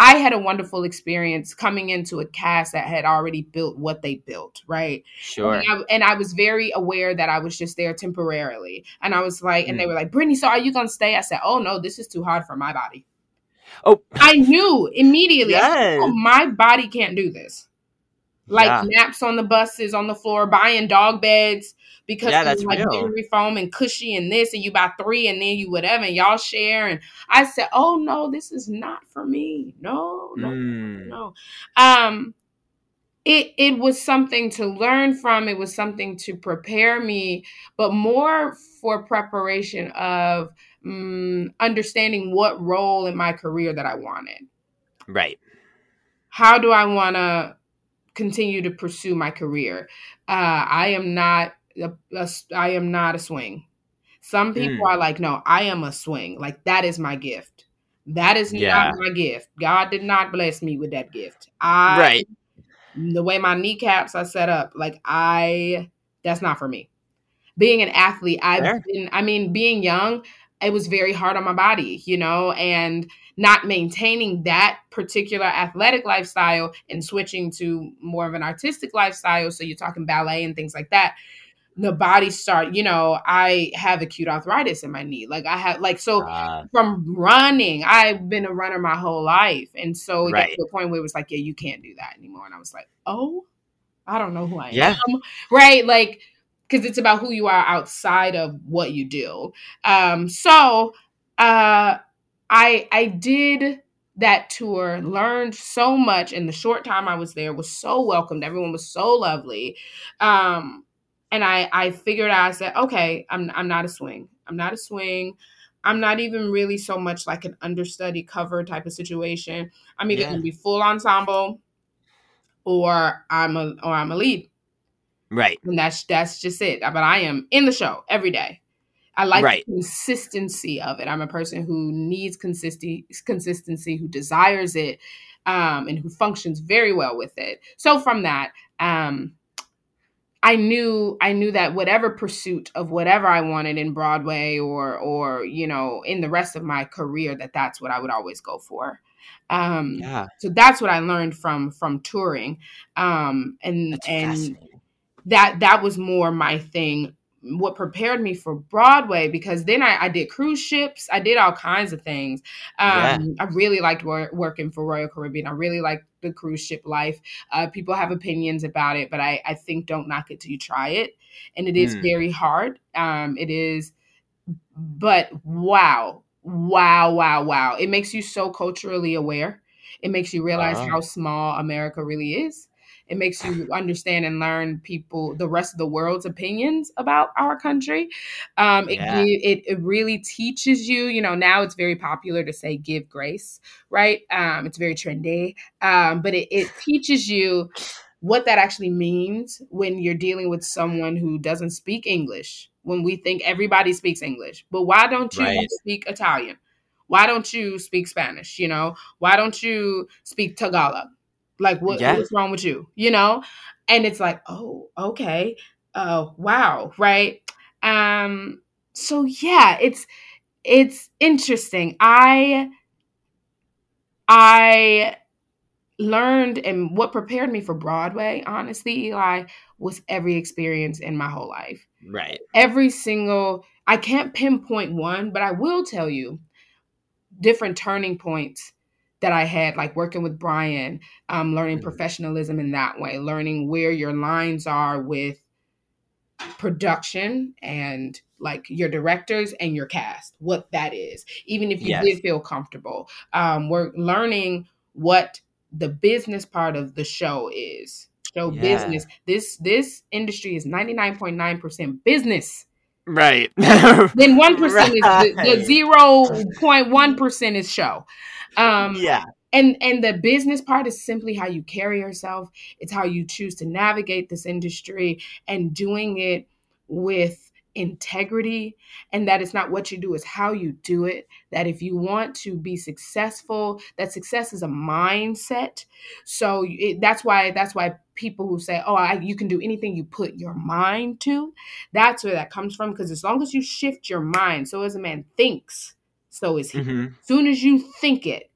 I had a wonderful experience coming into a cast that had already built what they built, right? Sure. And I, and I was very aware that I was just there temporarily. And I was like, and they Mm. were like, Brittney, so are you gonna stay? I said, Oh no, this is too hard for my body. Oh I knew immediately. I said, "Oh, my body can't do this. Like Yeah. naps on the buses, on the floor, buying dog beds because Yeah, that's like real. memory foam and cushy and this, and you buy three and then you whatever, and y'all share. And I said, Oh no, this is not for me. No, no, Mm. no. Um it it was something to learn from, it was something to prepare me, but more for preparation of mm, understanding what role in my career that I wanted Right. how do I want to continue to pursue my career? Uh, I am not a, a- I am not a swing. Some people Mm. are like, no, I am a swing. Like that is my gift. That is Yeah. not my gift. God did not bless me with that gift. I Right. the way my kneecaps are set up, like I that's not for me. being an athlete, I've Fair. been, I mean, being young, it was very hard on my body, you know, and not maintaining that particular athletic lifestyle and switching to more of an artistic lifestyle. So you're talking ballet and things like that. The body start, you know, I have acute arthritis in my knee. Like I have, like, so Uh, from running, I've been a runner my whole life. And so it got to the point where it was like, yeah, you can't do that anymore. And I was like, oh, I don't know who I Yeah. am. *laughs* Right. Like, because it's about who you are outside of what you do. Um, so uh I I did that tour, learned so much in the short time I was there, was so welcomed. Everyone was so lovely. Um, and I I figured out I said, okay, I'm I'm not a swing. I'm not a swing. I'm not even really so much like an understudy cover type of situation. I'm either Yeah. gonna be full ensemble or I'm a or I'm a lead. right. And that's that's just it. But I am in the show every day. I like Right. the consistency of it. I'm a person who needs consistency, consistency, who desires it, um, and who functions very well with it. So from that, um, I knew I knew that whatever pursuit of whatever I wanted in Broadway or or you know in the rest of my career, that that's what I would always go for. Um, Yeah. so that's what I learned from from touring, um, and That's and that that was more my thing what prepared me for broadway because then i, I did cruise ships i did all kinds of things. Um, i really liked wor- working for royal caribbean. I really liked the cruise ship life. Uh, people have opinions about it but I, I think don't knock it till you try it. And it is Mm. very hard. Um, it is but wow wow wow wow. It makes you so culturally aware. It makes you realize Wow. how small america really is it makes you understand and learn people the rest of the world's opinions about our country. Um it, Yeah. it it really teaches you you know now it's very popular to say give grace right? Um it's very trendy. Um but it, it teaches you what that actually means when you're dealing with someone who doesn't speak english when we think everybody speaks english. But why don't you Right. speak italian? Why don't you speak spanish you know? Why don't you speak tagalog like what, what's wrong with you? You know? And it's like oh okay. Uh wow right? Um so yeah it's it's interesting. I i learned and what prepared me for broadway honestly eli was every experience in my whole life. Right. every single i can't pinpoint one but i will tell you different turning points that i had like working with brian um, learning Mhm. professionalism in that way learning where your lines are with production and like your directors and your cast what that is even if you Yes. did feel comfortable um, we're learning what the business part of the show is show Yeah. business this this industry is 99.9% business Right. then 1% *laughs* is the 0.1% is show um yeah. and and the business part is simply how you carry yourself. It's how you choose to navigate this industry and doing it with integrity and that it's not what you do it's how you do it. That if you want to be successful that success is a mindset. So it, that's why that's why people who say oh I, you can do anything you put your mind to that's where that comes from because as long as you shift your mind so as a man thinks so is he. Hmm soon as you think it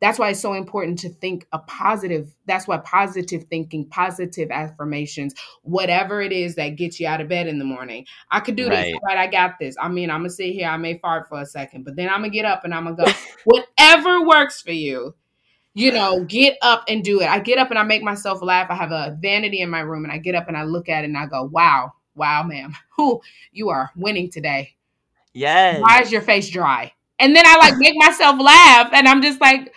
that's why it's so important to think a positive that's why positive thinking positive affirmations whatever it is that gets you out of bed in the morning. I could do this Right. i got this. I mean i'm gonna sit here i may fart for a second but then i'm gonna get up and i'm gonna go. *laughs* Whatever works for you you know get up and do it. I get up and i make myself laugh. I have a vanity in my room and i get up and i look at it and i go wow wow ma'am. *laughs* Who you are winning today. Yes. why is your face dry? And then I like make myself laugh, and I'm just like,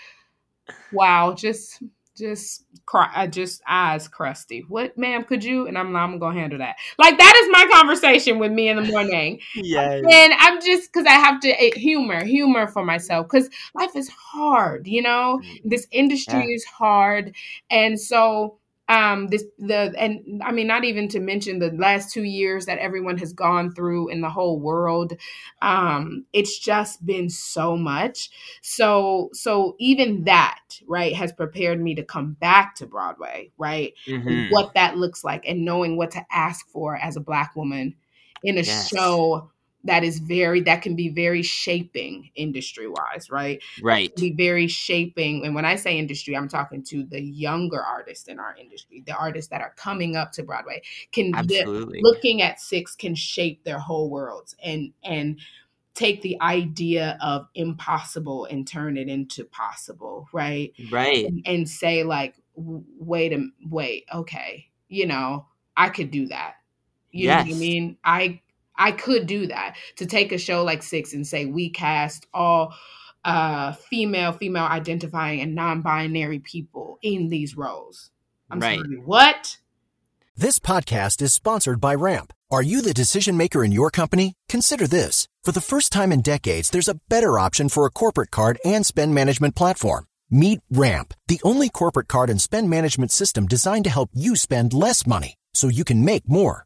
wow, just just cry, I just eyes crusty. What, ma'am? Could you? And I'm I'm gonna handle that. Like that is my conversation with me in the morning, Yes. and I'm just because I have to eh, humor humor for myself because life is hard, you know. This industry Yeah. is hard, and so um this the and i mean not even to mention the last two years that everyone has gone through in the whole world um it's just been so much so so even that right has prepared me to come back to broadway right Mhm. what that looks like and knowing what to ask for as a black woman in a Yes. show that is very that can be very shaping industry wise, right? Right. Be very shaping. And when I say industry, I'm talking to the younger artists in our industry, the artists that are coming up to Broadway. Can Absolutely. looking at six can shape their whole worlds and and take the idea of impossible and turn it into possible, right? Right. and, and say like wait a wait okay you know i could do that you know what i mean i i could do that to take a show like six and say we cast all uh female female identifying and non-binary people in these roles i'm Right. sorry what This podcast is sponsored by Ramp. Are you the decision maker in your company? Consider this. For the first time in decades, there's a better option for a corporate card and spend management platform. Meet Ramp, the only corporate card and spend management system designed to help you spend less money so you can make more.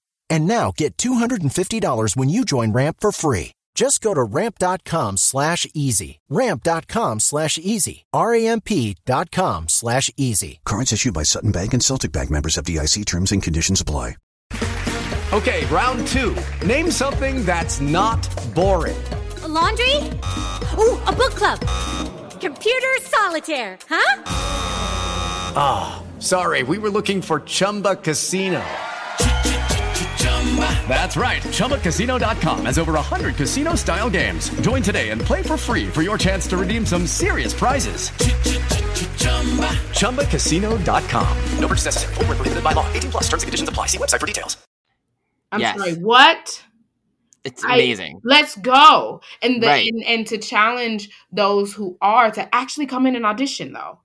And now get $250 when you join Ramp for free. Just go to ramp.com slash easy. Ramp.com slash easy. R-A-M-P dot com slash easy. Cards issued by Sutton Bank and Celtic Bank members FDIC terms and conditions apply. Okay, round two. Name something that's not boring. A laundry? Ooh, a book club. Computer solitaire, huh? Ah, sorry, we were looking for Chumba Casino. That's right. ChumbaCasino.com has over 100 casino style games. Join today and play for free for your chance to redeem some serious prizes. ChumbaCasino.com. No purchase necessary. Void where prohibited by law. 18 plus terms and conditions apply. See website for details. i'm Yes. sorry what It's I- amazing. let's go and the Right. and, and to challenge those who are to actually come in and audition though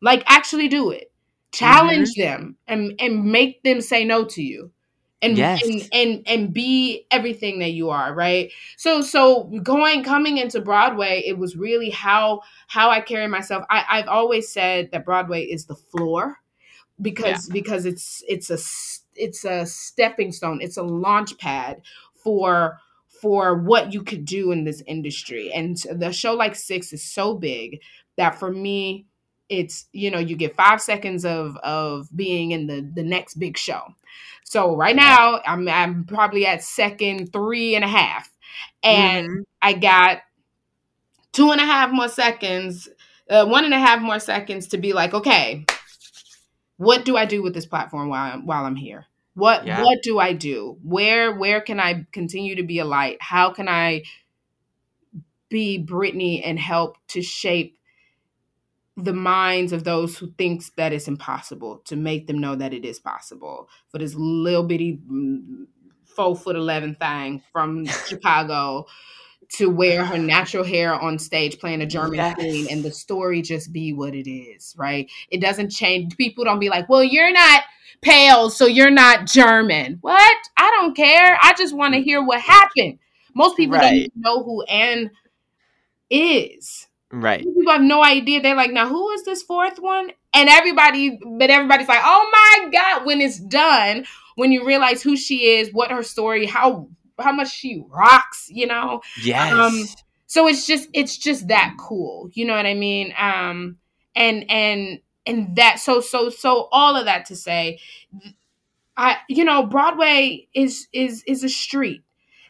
like actually do it challenge Mm-hmm. them and and make them say no to you and, Yes. and and and be everything that you are right? So so going coming into broadway it was really how how i carry myself. I, i've always said that broadway is the floor because because it's it's a it's a stepping stone. It's a launch pad for for what you could do in this industry. And the show like six is so big that for me it's you know you get five seconds of of being in the the next big show so right now i'm i'm probably at second three and a half and Mhm. i got two and a half more seconds uh, one and a half more seconds to be like okay what do i do with this platform while I'm, while i'm here what Yeah. what do i do where where can i continue to be a light how can i be brittney and help to shape the minds of those who thinks that it's impossible to make them know that it is possible for this little bitty mm, four foot eleven thing from *laughs* Chicago to wear her natural hair on stage playing a German Yes. queen and the story just be what it is, right? It doesn't change. People don't be like, well, you're not pale, so you're not German. What? I don't care. I just want to hear what happened. Most people don't even know who Anne is Right. people have no idea. They're like, now who is this fourth one? And everybody, but everybody's like, oh my god! When it's done, when you realize who she is, what her story, how how much she rocks, you know. Yes. Um, so it's just it's just that cool, you know what I mean? Um, and and and that so so so all of that to say, I you know Broadway is is is a street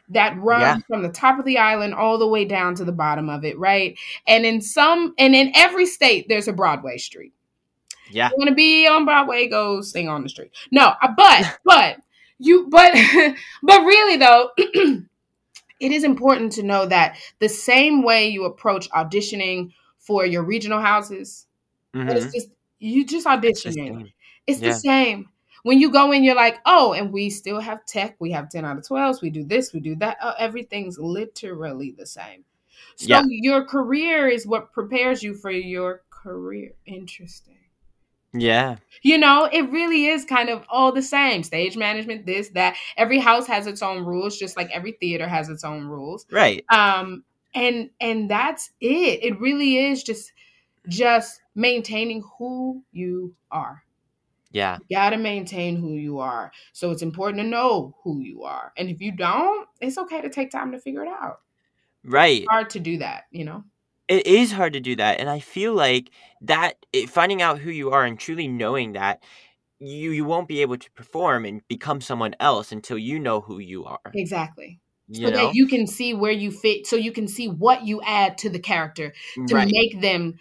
that runs Yeah. from the top of the island all the way down to the bottom of it, right? And in some and in every state there's a Broadway street. yeah. You want to be on Broadway? Go sing on the street. No, uh, but *laughs* but you but *laughs* but really though, *clears throat* it is important to know that the same way you approach auditioning for your regional houses, Mhm. it's just you just It's auditioning. same. It's Yeah. the same. When you go in, you're like, oh, and we still have tech. We have 10 out of 12s. We do this, we do that. Oh, everything's literally the same. So Yeah. your career is what prepares you for your career. Interesting. Yeah. You know, it really is kind of all the same. Stage management, this, that. Every house has its own rules, just like every theater has its own rules. Right. Um, and and that's it. It really is just just maintaining who you are. Yeah. You gotta maintain who you are. So it's important to know who you are. And if you don't, it's okay to take time to figure it out. Right. It's hard to do that, you know? It is hard to do that, and I feel like that it, finding out who you are and truly knowing that you you won't be able to perform and become someone else until you know who you are. Exactly. You so know? that you can see where you fit, so you can see what you add to the character to Right. make them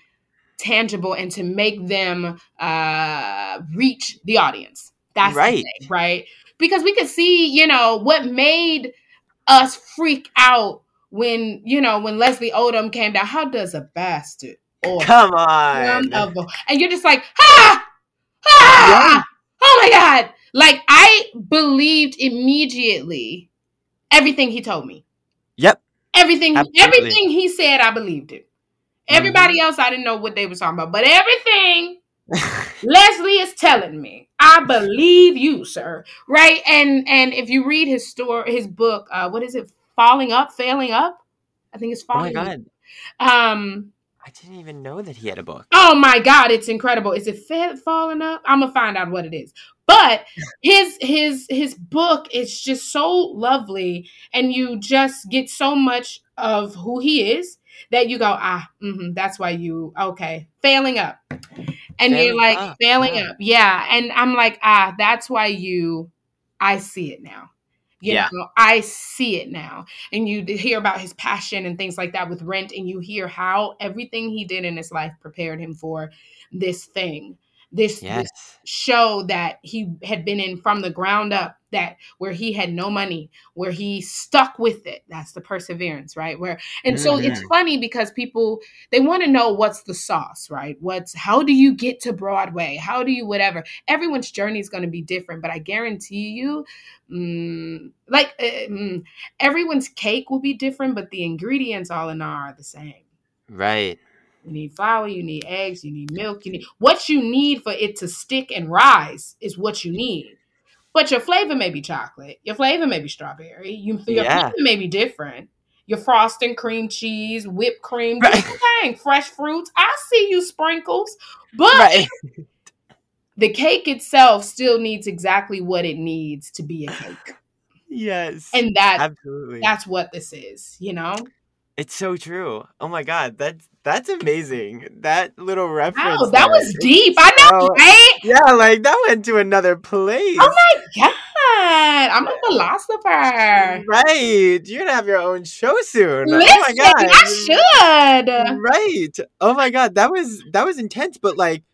tangible and to make them uh reach the audience. That's Right. thing, right? Because we could see, you know, what made us freak out when, you know, when Leslie Odom came down. How does a bastard or Come on. a- and you're just like, ha! Ha! Oh my god! Like I believed immediately everything he told me. Yep. Everything, Absolutely. Everything he said, I believed it. Everybody else, I didn't know what they were talking about, but everything Leslie is telling me, I believe you, sir. Right? And and if you read his story, his book, uh, what is it? Falling up, failing up. I think it's falling. Oh my god. Um. I didn't even know that he had a book. Oh my God, it's incredible. Is it fa- falling up? I'm gonna find out what it is. But *laughs* his his his book is just so lovely, and you just get so much of who he is that you go, ah, hmm that's why you okay, failing up, and you're like up, failing yeah. up, yeah. And I'm like, ah, that's why you, I see it now. You Yeah. know, I see it now. And you hear about his passion and things like that with Rent, and you hear how everything he did in his life prepared him for this thing, this, Yes. this show that he had been in from the ground up, that where he had no money, where he stuck with it. That's the perseverance, right? Where and so it's Mhm. funny because people they want to know what's the sauce, right? What's how do you get to Broadway? How do you whatever? Everyone's journey is going to be different, but I guarantee you, mm, like uh, mm, everyone's cake will be different, but the ingredients all in all are the same. Right. You need flour, you need eggs, you need milk, you need what you need for it to stick and rise is what you need. But your flavor may be chocolate, your flavor may be strawberry, you, your Yeah. flavor may be different. Your frosting, cream cheese, whipped cream, thing, fresh fruits. I see you sprinkles, but Right. *laughs* the cake itself still needs exactly what it needs to be a cake. *sighs* Yes. And that Absolutely. that's what this is, you know? It's so true. Oh my god, that's that's amazing. That little reference. Wow, that there was deep. I know, right? Yeah, like that went to another place. Oh my god, I'm a philosopher. Right. You're gonna have your own show soon. Listen, oh my god. I should. Right. Oh my god, that was that was intense, but like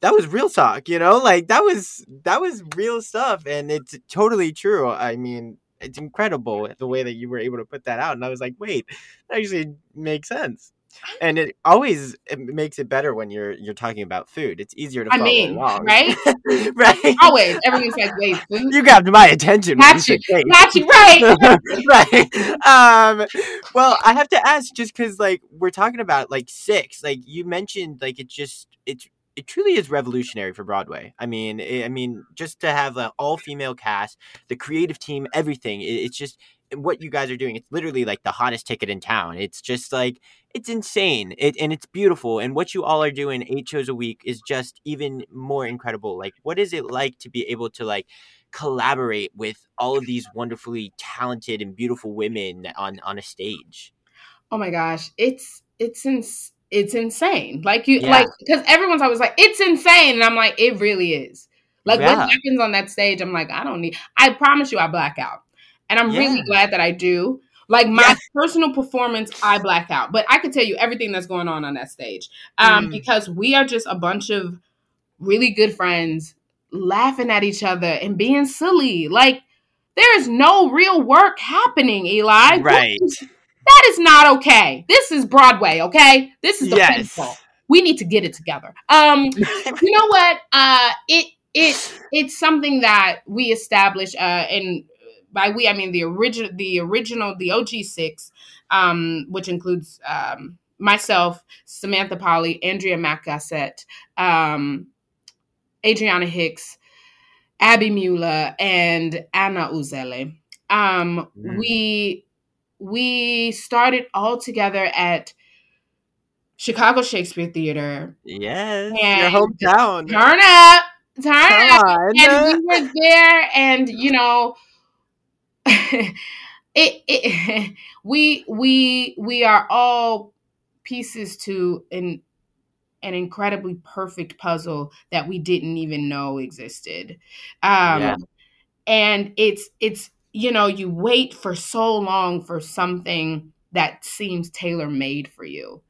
that was real talk, you know? Like that was that was real stuff and it's totally true. I mean, it's incredible the way that you were able to put that out and I was like, "Wait, that actually makes sense." And it always it makes it better when you're you're talking about food. It's easier to I follow mean, along. right? *laughs* right. Always. Everyone's like, wait, food? You grabbed my attention. Got you. Got you, right. *laughs* right. Um, well, I have to ask just because, like, we're talking about like six. Like you mentioned, like it just it's it truly is revolutionary for Broadway. I mean, i I mean, just to have an all female cast, the creative team, everything. It, it's just eh, what you guys are doing. It's literally like the hottest ticket in town. It's just like it's insane. It and it's beautiful. And what you all are doing eight shows a week is just even more incredible. Like, what is it like to be able to like collaborate with all of these wonderfully talented and beautiful women on on a stage? Oh my gosh, it's it's ins- it's insane. Like you Yeah. like because everyone's always like, it's insane. And I'm like, it really is. Like Yeah. what happens on that stage, I'm like, I don't need I promise you I black out. And I'm really glad that I do. Like my Yeah. personal performance, I black out. But I can tell you everything that's going on on that stage. Um, Mm. because we are just a bunch of really good friends laughing at each other and being silly. Like there is no real work happening, Eli. Right. That is not okay. This is Broadway, okay? This is the Yes. We need to get it together. Um, *laughs* you know what? Uh, it it it's something that we established, uh, and by we I mean the original, the original, the OG six, um, which includes um, myself, Samantha Pauly, Andrea Macasaet, um, Adriana Hicks, Abby Mueller, and Anna Uzele. Um, Mm. we we started all together at Chicago Shakespeare Theater. Yes, And your hometown. Turn up, turn Come up. on. And we *laughs* were there, and you know, *laughs* it, it *laughs* we we we are all pieces to an an incredibly perfect puzzle that we didn't even know existed. Um Yeah. and it's it's you know, you wait for so long for something that seems tailor made for you.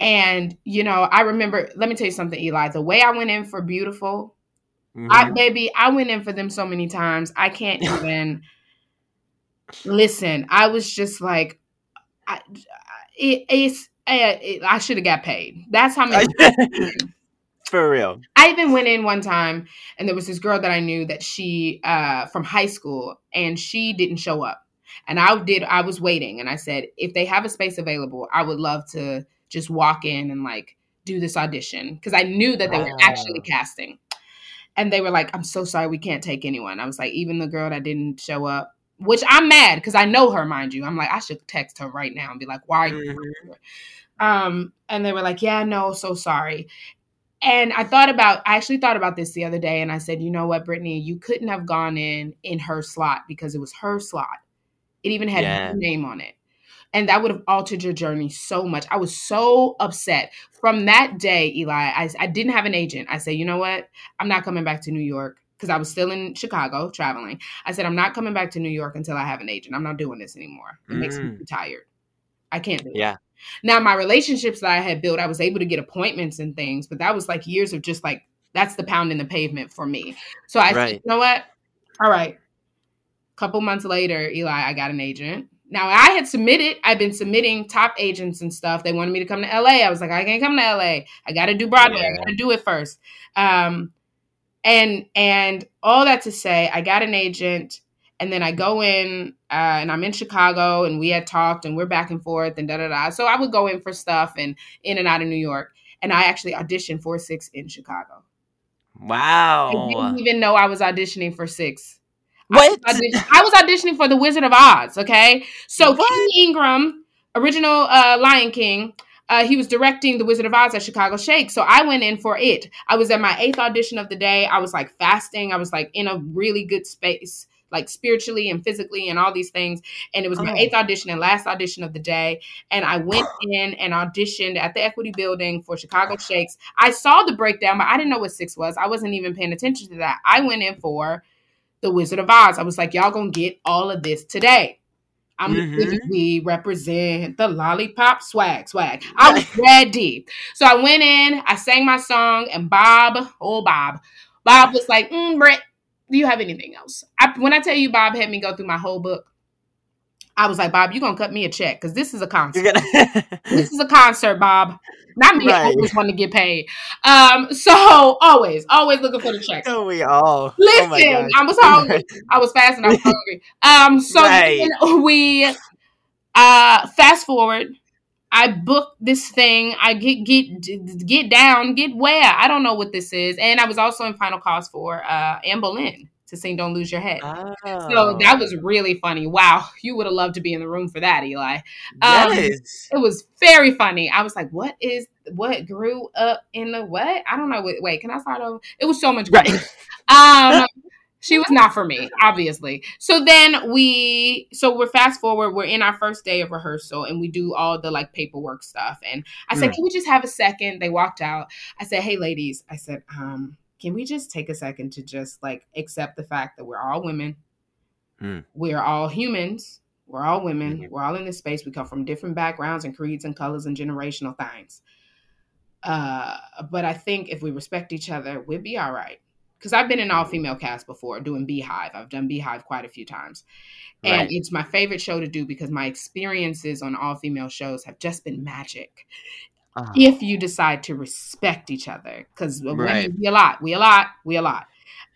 And you know, I remember, let me tell you something, Eli. The way I went in for beautiful, I Mhm. baby, I went in for them so many times. I can't *laughs* even listen. I was just like, I, it, it's uh, it, I should have got paid. That's how many. *laughs* For real. I even went in one time, and there was this girl that I knew that she uh, from high school, and she didn't show up. And I did. I was waiting, and I said, if they have a space available, I would love to just walk in and like do this audition because I knew that they were actually casting. And they were like, "I'm so sorry, we can't take anyone." I was like, "Even the girl that didn't show up." Which I'm mad because I know her, mind you. I'm like, I should text her right now and be like, "Why are you?" Mhm. Um, and they were like, "Yeah, no, so sorry." And I thought about, I actually thought about this the other day, and I said, "You know what, Brittney, you couldn't have gone in in her slot because it was her slot. It even had Yeah. your name on it, and that would have altered your journey so much. I was so upset from that day, Eli. I, I didn't have an agent. I said, you know what, I'm not coming back to New York because I was still in Chicago traveling. I said, I'm not coming back to New York until I have an agent. I'm not doing this anymore. It makes me Mm. tired. I can't do it. Yeah. Now, my relationships that I had built, I was able to get appointments and things, but that was like years of just like, that's the pound in the pavement for me. So I said, you know what? All right. Couple months later, Eli, I got an agent. Now I had submitted, I've been submitting top agents and stuff. They wanted me to come to LA. I was like, I can't come to LA. I gotta do Broadway. I gotta do it first. Um, and and all that to say, I got an agent, and then I go in, uh, and I'm in Chicago, and we had talked, and we're back and forth, and da da da. So I would go in for stuff and in and out of New York, and I actually auditioned for Six in Chicago. I Wow. didn't even know I was auditioning for Six. What? I was, audition- I was auditioning for The Wizard of Oz. Okay, so What? King Ingram, original uh, Lion King, uh, he was directing The Wizard of Oz at Chicago Shake. So I went in for it. I was at my eighth audition of the day. I was like fasting. I was like in a really good space, like spiritually and physically and all these things. And it was my Oh. eighth audition and last audition of the day. And I went *gasps* in and auditioned at the Equity Building for Chicago Shakes. I saw the breakdown, but I didn't know what six was. I wasn't even paying attention to that. I went in for the Wizard of Oz. I was like, y'all gonna get all of this today. I'm Mhm. we represent the lollipop swag swag. *laughs* I was ready. So I went in, I sang my song, and Bob, oh Bob, Bob was like, mm, Brett, do you have anything else? I, when I tell you Bob had me go through my whole book, I was like, Bob, you're gonna cut me a check because this is a concert. Gonna. this is a concert, Bob. Not me. I Right. always want to get paid. Um, so always, always looking for the check. Don't *laughs* we all? Listen, Oh. I was hungry. *laughs* I was fasting. And I was hungry. Um, so Right. we uh fast forward. I book this thing. I get get get down, get where I don't know what this is, and I was also in final calls for uh Anne Boleyn to sing "Don't Lose Your Head." Oh. So that was really funny. Wow, you would have loved to be in the room for that, Eli. Um, Yes. it was very funny. I was like, "What is what grew up in the what?" I don't know. Wait, wait can I start over? It was so much. Right. Um, *laughs* she was not for me, obviously. So then we, so we're fast forward. We're in our first day of rehearsal, and we do all the like paperwork stuff. And I said, Mm. "Can we just have a second? They walked out. I said, "Hey, ladies," I said, um, "Can we just take a second to just like accept the fact that we're all women." Mm. we're all humans. We're all women. Mhm. We're all in this space. We come from different backgrounds and creeds and colors and generational things. Uh, but I think if we respect each other, we'll be all right. Because I've been in all female cast before doing Beehive. I've done Beehive quite a few times. And Right. it's my favorite show to do because my experiences on all female shows have just been magic Ah. if you decide to respect each other because Right. we a lot we a lot we a lot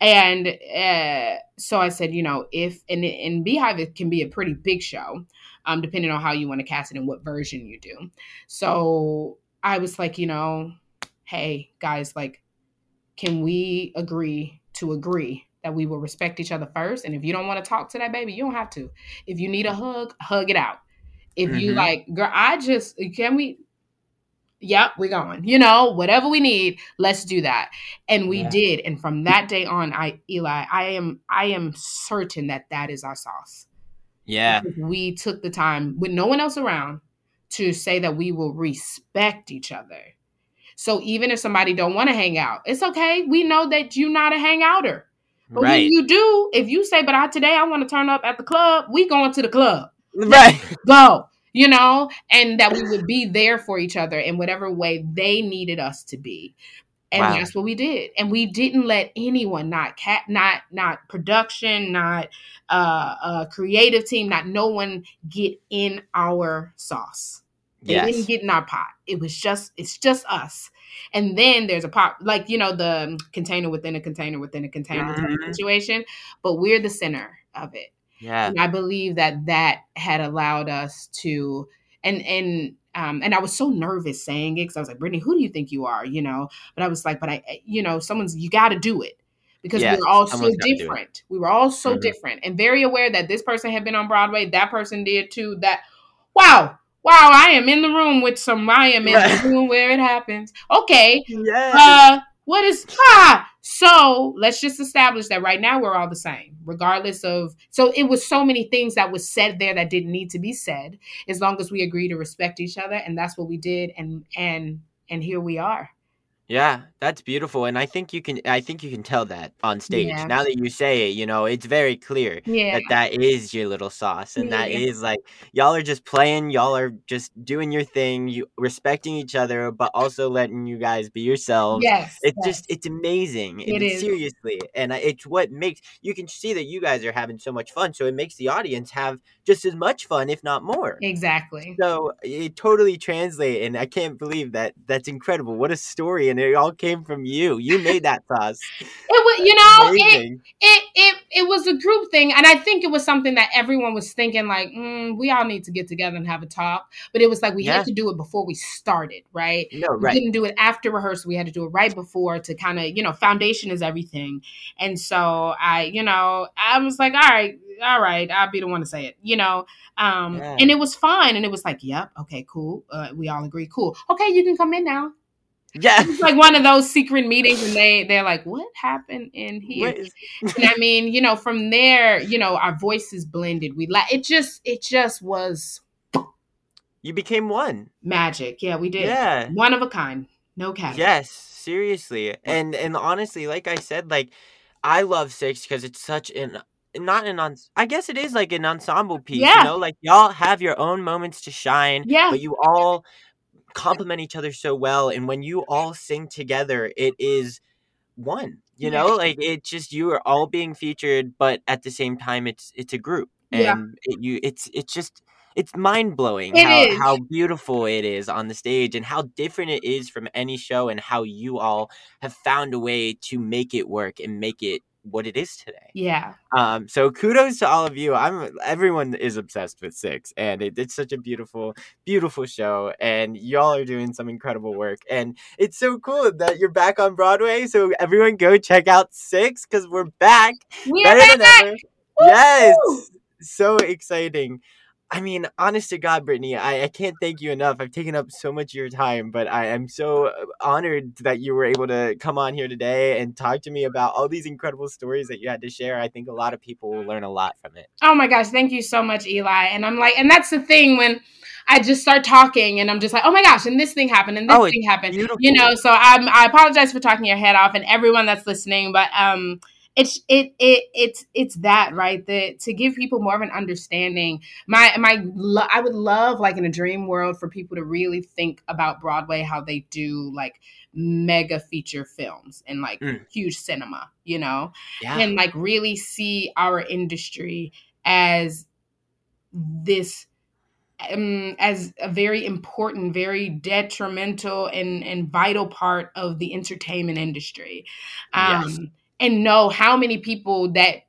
and uh, so i said you know if and in beehive it can be a pretty big show um, depending on how you want to cast it and what version you do so i was like you know hey guys like can we agree to agree that we will respect each other first? And if you don't want to talk to that baby, you don't have to. If you need a hug, hug it out. If you Mhm. like, girl, I just can we Yep, we're going. You know, whatever we need, let's do that. And we Yeah. did. And from that day on, I Eli, I am I am certain that that is our sauce. Yeah. Because we took the time with no one else around to say that we will respect each other. So even if somebody don't want to hang out, it's okay. We know that you're not a hangouter. But when you do, if you say, "But I today I want to turn up at the club," we going to the club. Right. Go. You know, and that we would be there for each other in whatever way they needed us to be. And Wow. that's what we did. And we didn't let anyone, not cat, not not production, not uh, uh creative team, not no one get in our sauce. They Yes. didn't get in our pot. It was just it's just us. And then there's a pot like you know the container within a container within a container Mhm. situation, but we're the center of it. Yeah. And I believe that that had allowed us to and and um and I was so nervous saying it because I was like, Brittney, who do you think you are? You know, but I was like, but I I- you know, someone's you got to do it because Yes, we were all so someone's gotta do it. different. We were all so Mhm. different and very aware that this person had been on Broadway, that person did too. That wow. Wow, I am in the room with some I am in Right. the room where it happens. Okay. Yes. Uh what is ah so let's just establish that right now we're all the same regardless of so it was so many things that was said there that didn't need to be said as long as we agree to respect each other and that's what we did and and and here we are Yeah, that's beautiful, and I think you can. I think you can tell that on stage. Yeah. Now that you say it, you know it's very clear Yeah. that that is your little sauce, and that Yeah. is like y'all are just playing, y'all are just doing your thing, you respecting each other, but also letting you guys be yourselves. yes It's yes. just it's amazing. It and is. seriously, and it's what makes you can see that you guys are having so much fun, so it makes the audience have just as much fun, if not more. exactly So it totally translates, and I can't believe that. That's incredible. What a story, and it all came from you. You made that sauce. it was you know it, it it it was a group thing and i think it was something that everyone was thinking like mm, we all need to get together and have a talk but it was like we Yeah. had to do it before we started right No, right. we didn't do it after rehearsal we had to do it right before to kind of you know foundation is everything and so i you know i was like all right all right i'll be the one to say it you know um Yeah. and it was fine and it was like yep okay cool uh, we all agree cool okay you can come in now Yeah. it's like one of those secret meetings and they they're like what happened in here is- and i mean you know from there you know our voices blended we la- it just it just was you became one. magic yeah we did Yeah. one of a kind no cat Yes, seriously. And and honestly, like I said, like I love Six because it's such an not an ens- I guess it is like an ensemble piece. Yeah. You know, like y'all have your own moments to shine. Yeah. But you all complement each other so well, and when you all sing together, it is one. You know, like it's just you are all being featured, but at the same time, it's it's a group, Yeah. and it, you it's it's just it's mind blowing It how is. how beautiful it is on the stage and how different it is from any show and how you all have found a way to make it work and make it what it is today. yeah Um, so kudos to all of you. I'm everyone is obsessed with Six, and it, it's such a beautiful, beautiful show. And y'all are doing some incredible work, and it's so cool that you're back on Broadway. So everyone, go check out Six because we're back, we are better than back ever. Yes, so exciting. I mean, honest to God, Brittney, I, I can't thank you enough. I've taken up so much of your time, but I am so uh, honored that you were able to come on here today and talk to me about all these incredible stories that you had to share. I think a lot of people will learn a lot from it. oh my gosh thank you so much eli and i'm like and that's the thing when i just start talking and i'm just like oh my gosh and this thing happened and this Oh, thing happened beautiful. you know so i'm i apologize for talking your head off and everyone that's listening but um it's it it it's it's that right that to give people more of an understanding my my lo- i would love like in a dream world for people to really think about broadway how they do like mega feature films and like Mm. huge cinema you know Yeah. and like really see our industry as this um, as a very important, very detrimental and, and vital part of the entertainment industry. Um, Yes. And know how many people that,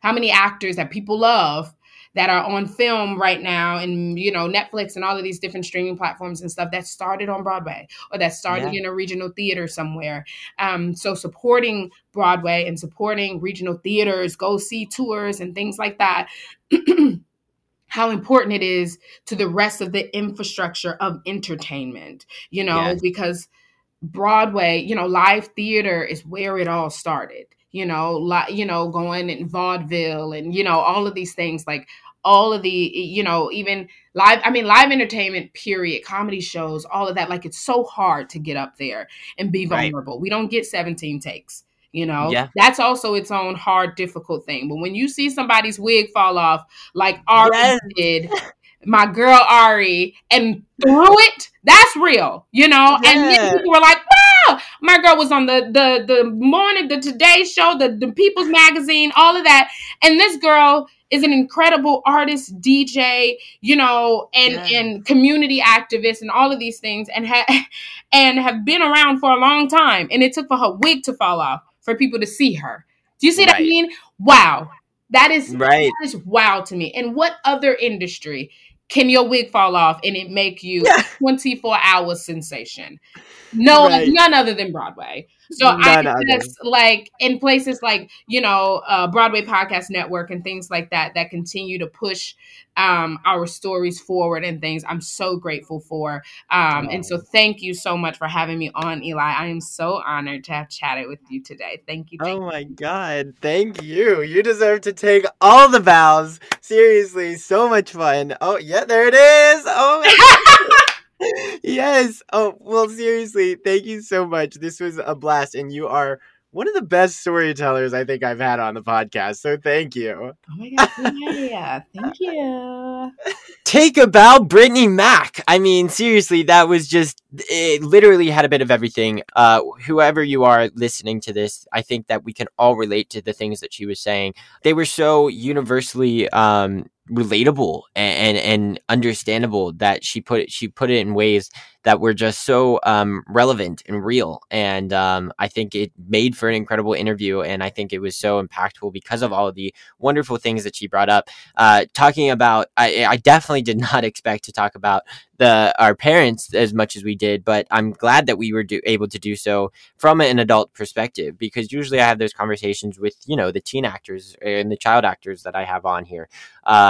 how many actors that people love that are on film right now and you know Netflix and all of these different streaming platforms and stuff that started on Broadway or that started yeah. in a regional theater somewhere. Um, so supporting Broadway and supporting regional theaters, go see tours and things like that. *clears throat* how important it is to the rest of the infrastructure of entertainment, you know, because Broadway, you know, live theater is where it all started. You know, like you know, going in vaudeville and you know all of these things, like all of the you know even live i mean live entertainment period comedy shows all of that like it's so hard to get up there and be vulnerable right. we don't get 17 takes you know yeah. that's also its own hard difficult thing but when you see somebody's wig fall off like ari yes. did my girl ari and threw it that's real you know and then people were like my girl was on the the the morning the today show the, the people's magazine all of that and this girl is an incredible artist dj you know and yeah. and community activist and all of these things and ha- *laughs* and have been around for a long time and it took for her wig to fall off for people to see her. Do you see right. what I mean? Wow. That is right. That is wow to me. And what other industry can your wig fall off and it make you yeah. 24 hour sensation? No, right. none other than Broadway. So None I just other. like in places like you know uh, Broadway Podcast Network and things like that that continue to push um, our stories forward and things. I'm so grateful for. Um, oh. And so thank you so much for having me on, Eli. I am so honored to have chatted with you today. Thank you. Thank oh my God. Thank you. You deserve to take all the bows. Seriously, so much fun. Oh, yeah, there it is. Oh *laughs* yes. Oh, well, seriously, thank you so much. This was a blast, and you are one of the best storytellers I think I've had on the podcast. So thank you. Oh my god, yeah, thank you. *laughs* Take a bow, Brittney Mack. I mean, seriously, that was just it. Literally had a bit of everything. Uh, whoever you are listening to this, I think that we can all relate to the things that she was saying. They were so universally um, relatable and, and, and understandable that she put it she put it in ways that were just so um, relevant and real and um, i think it made for an incredible interview and i think it was so impactful because of all of the wonderful things that she brought up uh, talking about I, I definitely did *laughs* not expect to talk about the our parents as much as we did, but I'm glad that we were do, able to do so from an adult perspective because usually I have those conversations with you know the teen actors and the child actors that I have on here.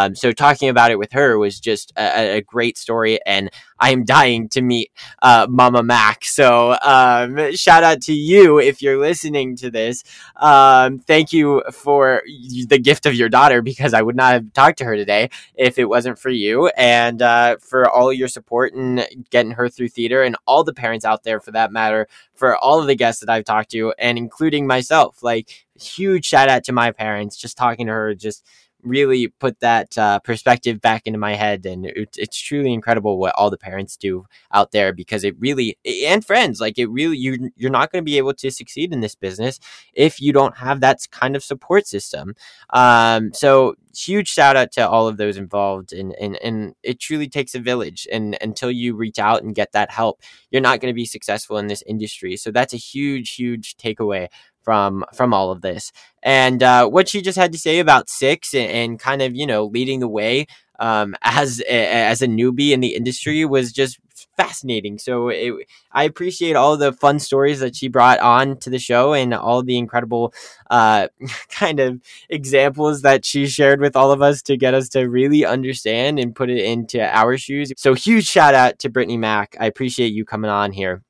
Um, so talking about it with her was just a, a great story, and I am dying to meet uh, Mama Mac. So um, shout out to you if you're listening to this. Um, thank you for the gift of your daughter because I would not have talked to her today if it wasn't for you and uh, for all your support and getting her through theater and all the parents out there for that matter for all of the guests that I've talked to and including myself. Like huge shout out to my parents. Just talking to her just really put that uh, perspective back into my head and it, it's truly incredible what all the parents do out there because it really and friends like it really you you're not going to be able to succeed in this business if you don't have that kind of support system. Um, so huge shout out to all of those involved and, and and it truly takes a village and until you reach out and get that help you're not going to be successful in this industry. So that's a huge huge takeaway from from all of this. And uh, what she just had to say about six and, and kind of you know leading the way um, as as a newbie in the industry was just fascinating. So it, I appreciate all the fun stories that she brought on to the show and all the incredible uh, *laughs* kind of examples that she shared with all of us to get us to really understand and put it into our shoes. So huge shout out to Brittney Mack. I appreciate you coming on here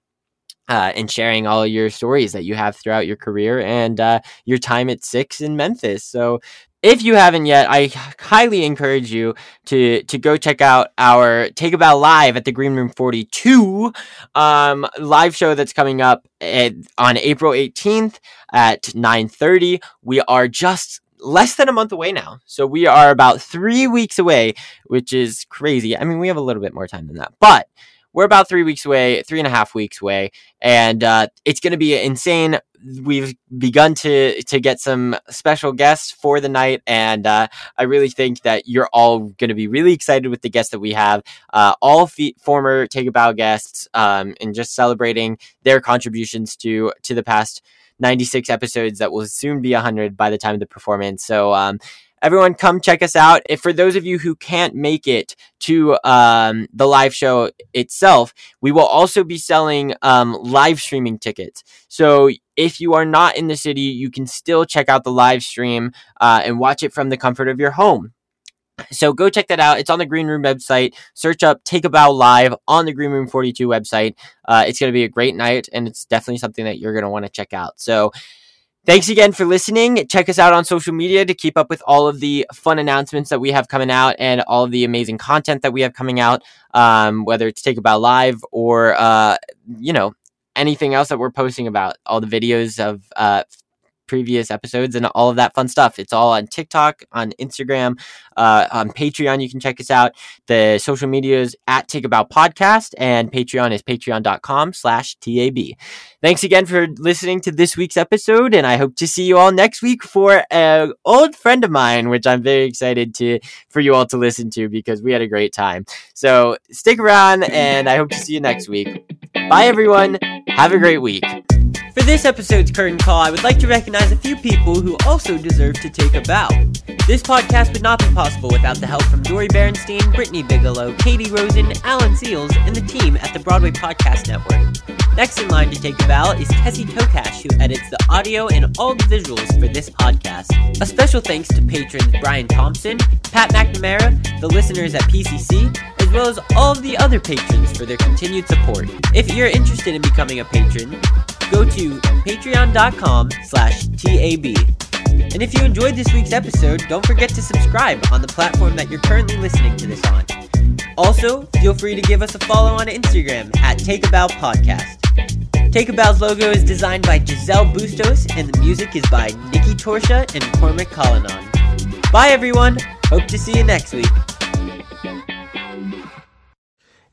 uh, and sharing all your stories that you have throughout your career and uh, your time at Six in Memphis. So, if you haven't yet, I highly encourage you to to go check out our Take a Bow live at the Green Room 42 um, live show that's coming up at, on April 18th at 9:30. We are just less than a month away now. So we are about three weeks away, which is crazy. I mean, we have a little bit more time than that, but we're about three weeks away, three and a half weeks away, and uh, it's going to be insane. We've begun to to get some special guests for the night, and uh, I really think that you're all going to be really excited with the guests that we have. Uh, all fe- former Take a Bow guests, um, and just celebrating their contributions to to the past 96 episodes that will soon be 100 by the time of the performance. So um, everyone come check us out. If for those of you who can't make it to um, the live show itself, we will also be selling um, live streaming tickets. So if you are not in the city, you can still check out the live stream uh, and watch it from the comfort of your home. So go check that out. It's on the Green Room website. Search up Take a Bow Live on the Green Room 42 website. Uh, it's going to be a great night, and it's definitely something that you're going to want to check out. So Thanks again for listening. Check us out on social media to keep up with all of the fun announcements that we have coming out and all of the amazing content that we have coming out, um, whether it's Take a Bow Live or, uh, you know, anything else that we're posting about, all the videos of uh, previous episodes and all of that fun stuff. It's all on TikTok, on Instagram, uh, on Patreon. You can check us out. The social medias at Take a Bow Podcast and Patreon is patreon.com slash TAB. Thanks again for listening to this week's episode, and I hope to see you all next week for an old friend of mine, which I'm very excited to for you all to listen to because we had a great time. So stick around, and I hope to see you next week. Bye, everyone. Have a great week. For this episode's curtain call, I would like to recognize a few people who also deserve to take a bow. This podcast would not be possible without the help from Dori Berinstein, Brittany Bigelow, Katie Rosen, Alan Seals, and the team at the Broadway Podcast Network. Next in line to take a bow is Tessie Tokash, who edits the audio and all the visuals for this podcast. A special thanks to patrons Brian Thompson, Pat McNamara, the listeners at PCC, as well as all of the other patrons for their continued support. If you're interested in becoming a patron, go to patreon.com slash TAB. And if you enjoyed this week's episode, don't forget to subscribe on the platform that you're currently listening to this on. Also, feel free to give us a follow on Instagram at Take a Bow Podcast. Take a Bow's logo is designed by Giselle Bustos, and the music is by Nikki Torsha and Cormac Collinon. Bye, everyone. Hope to see you next week.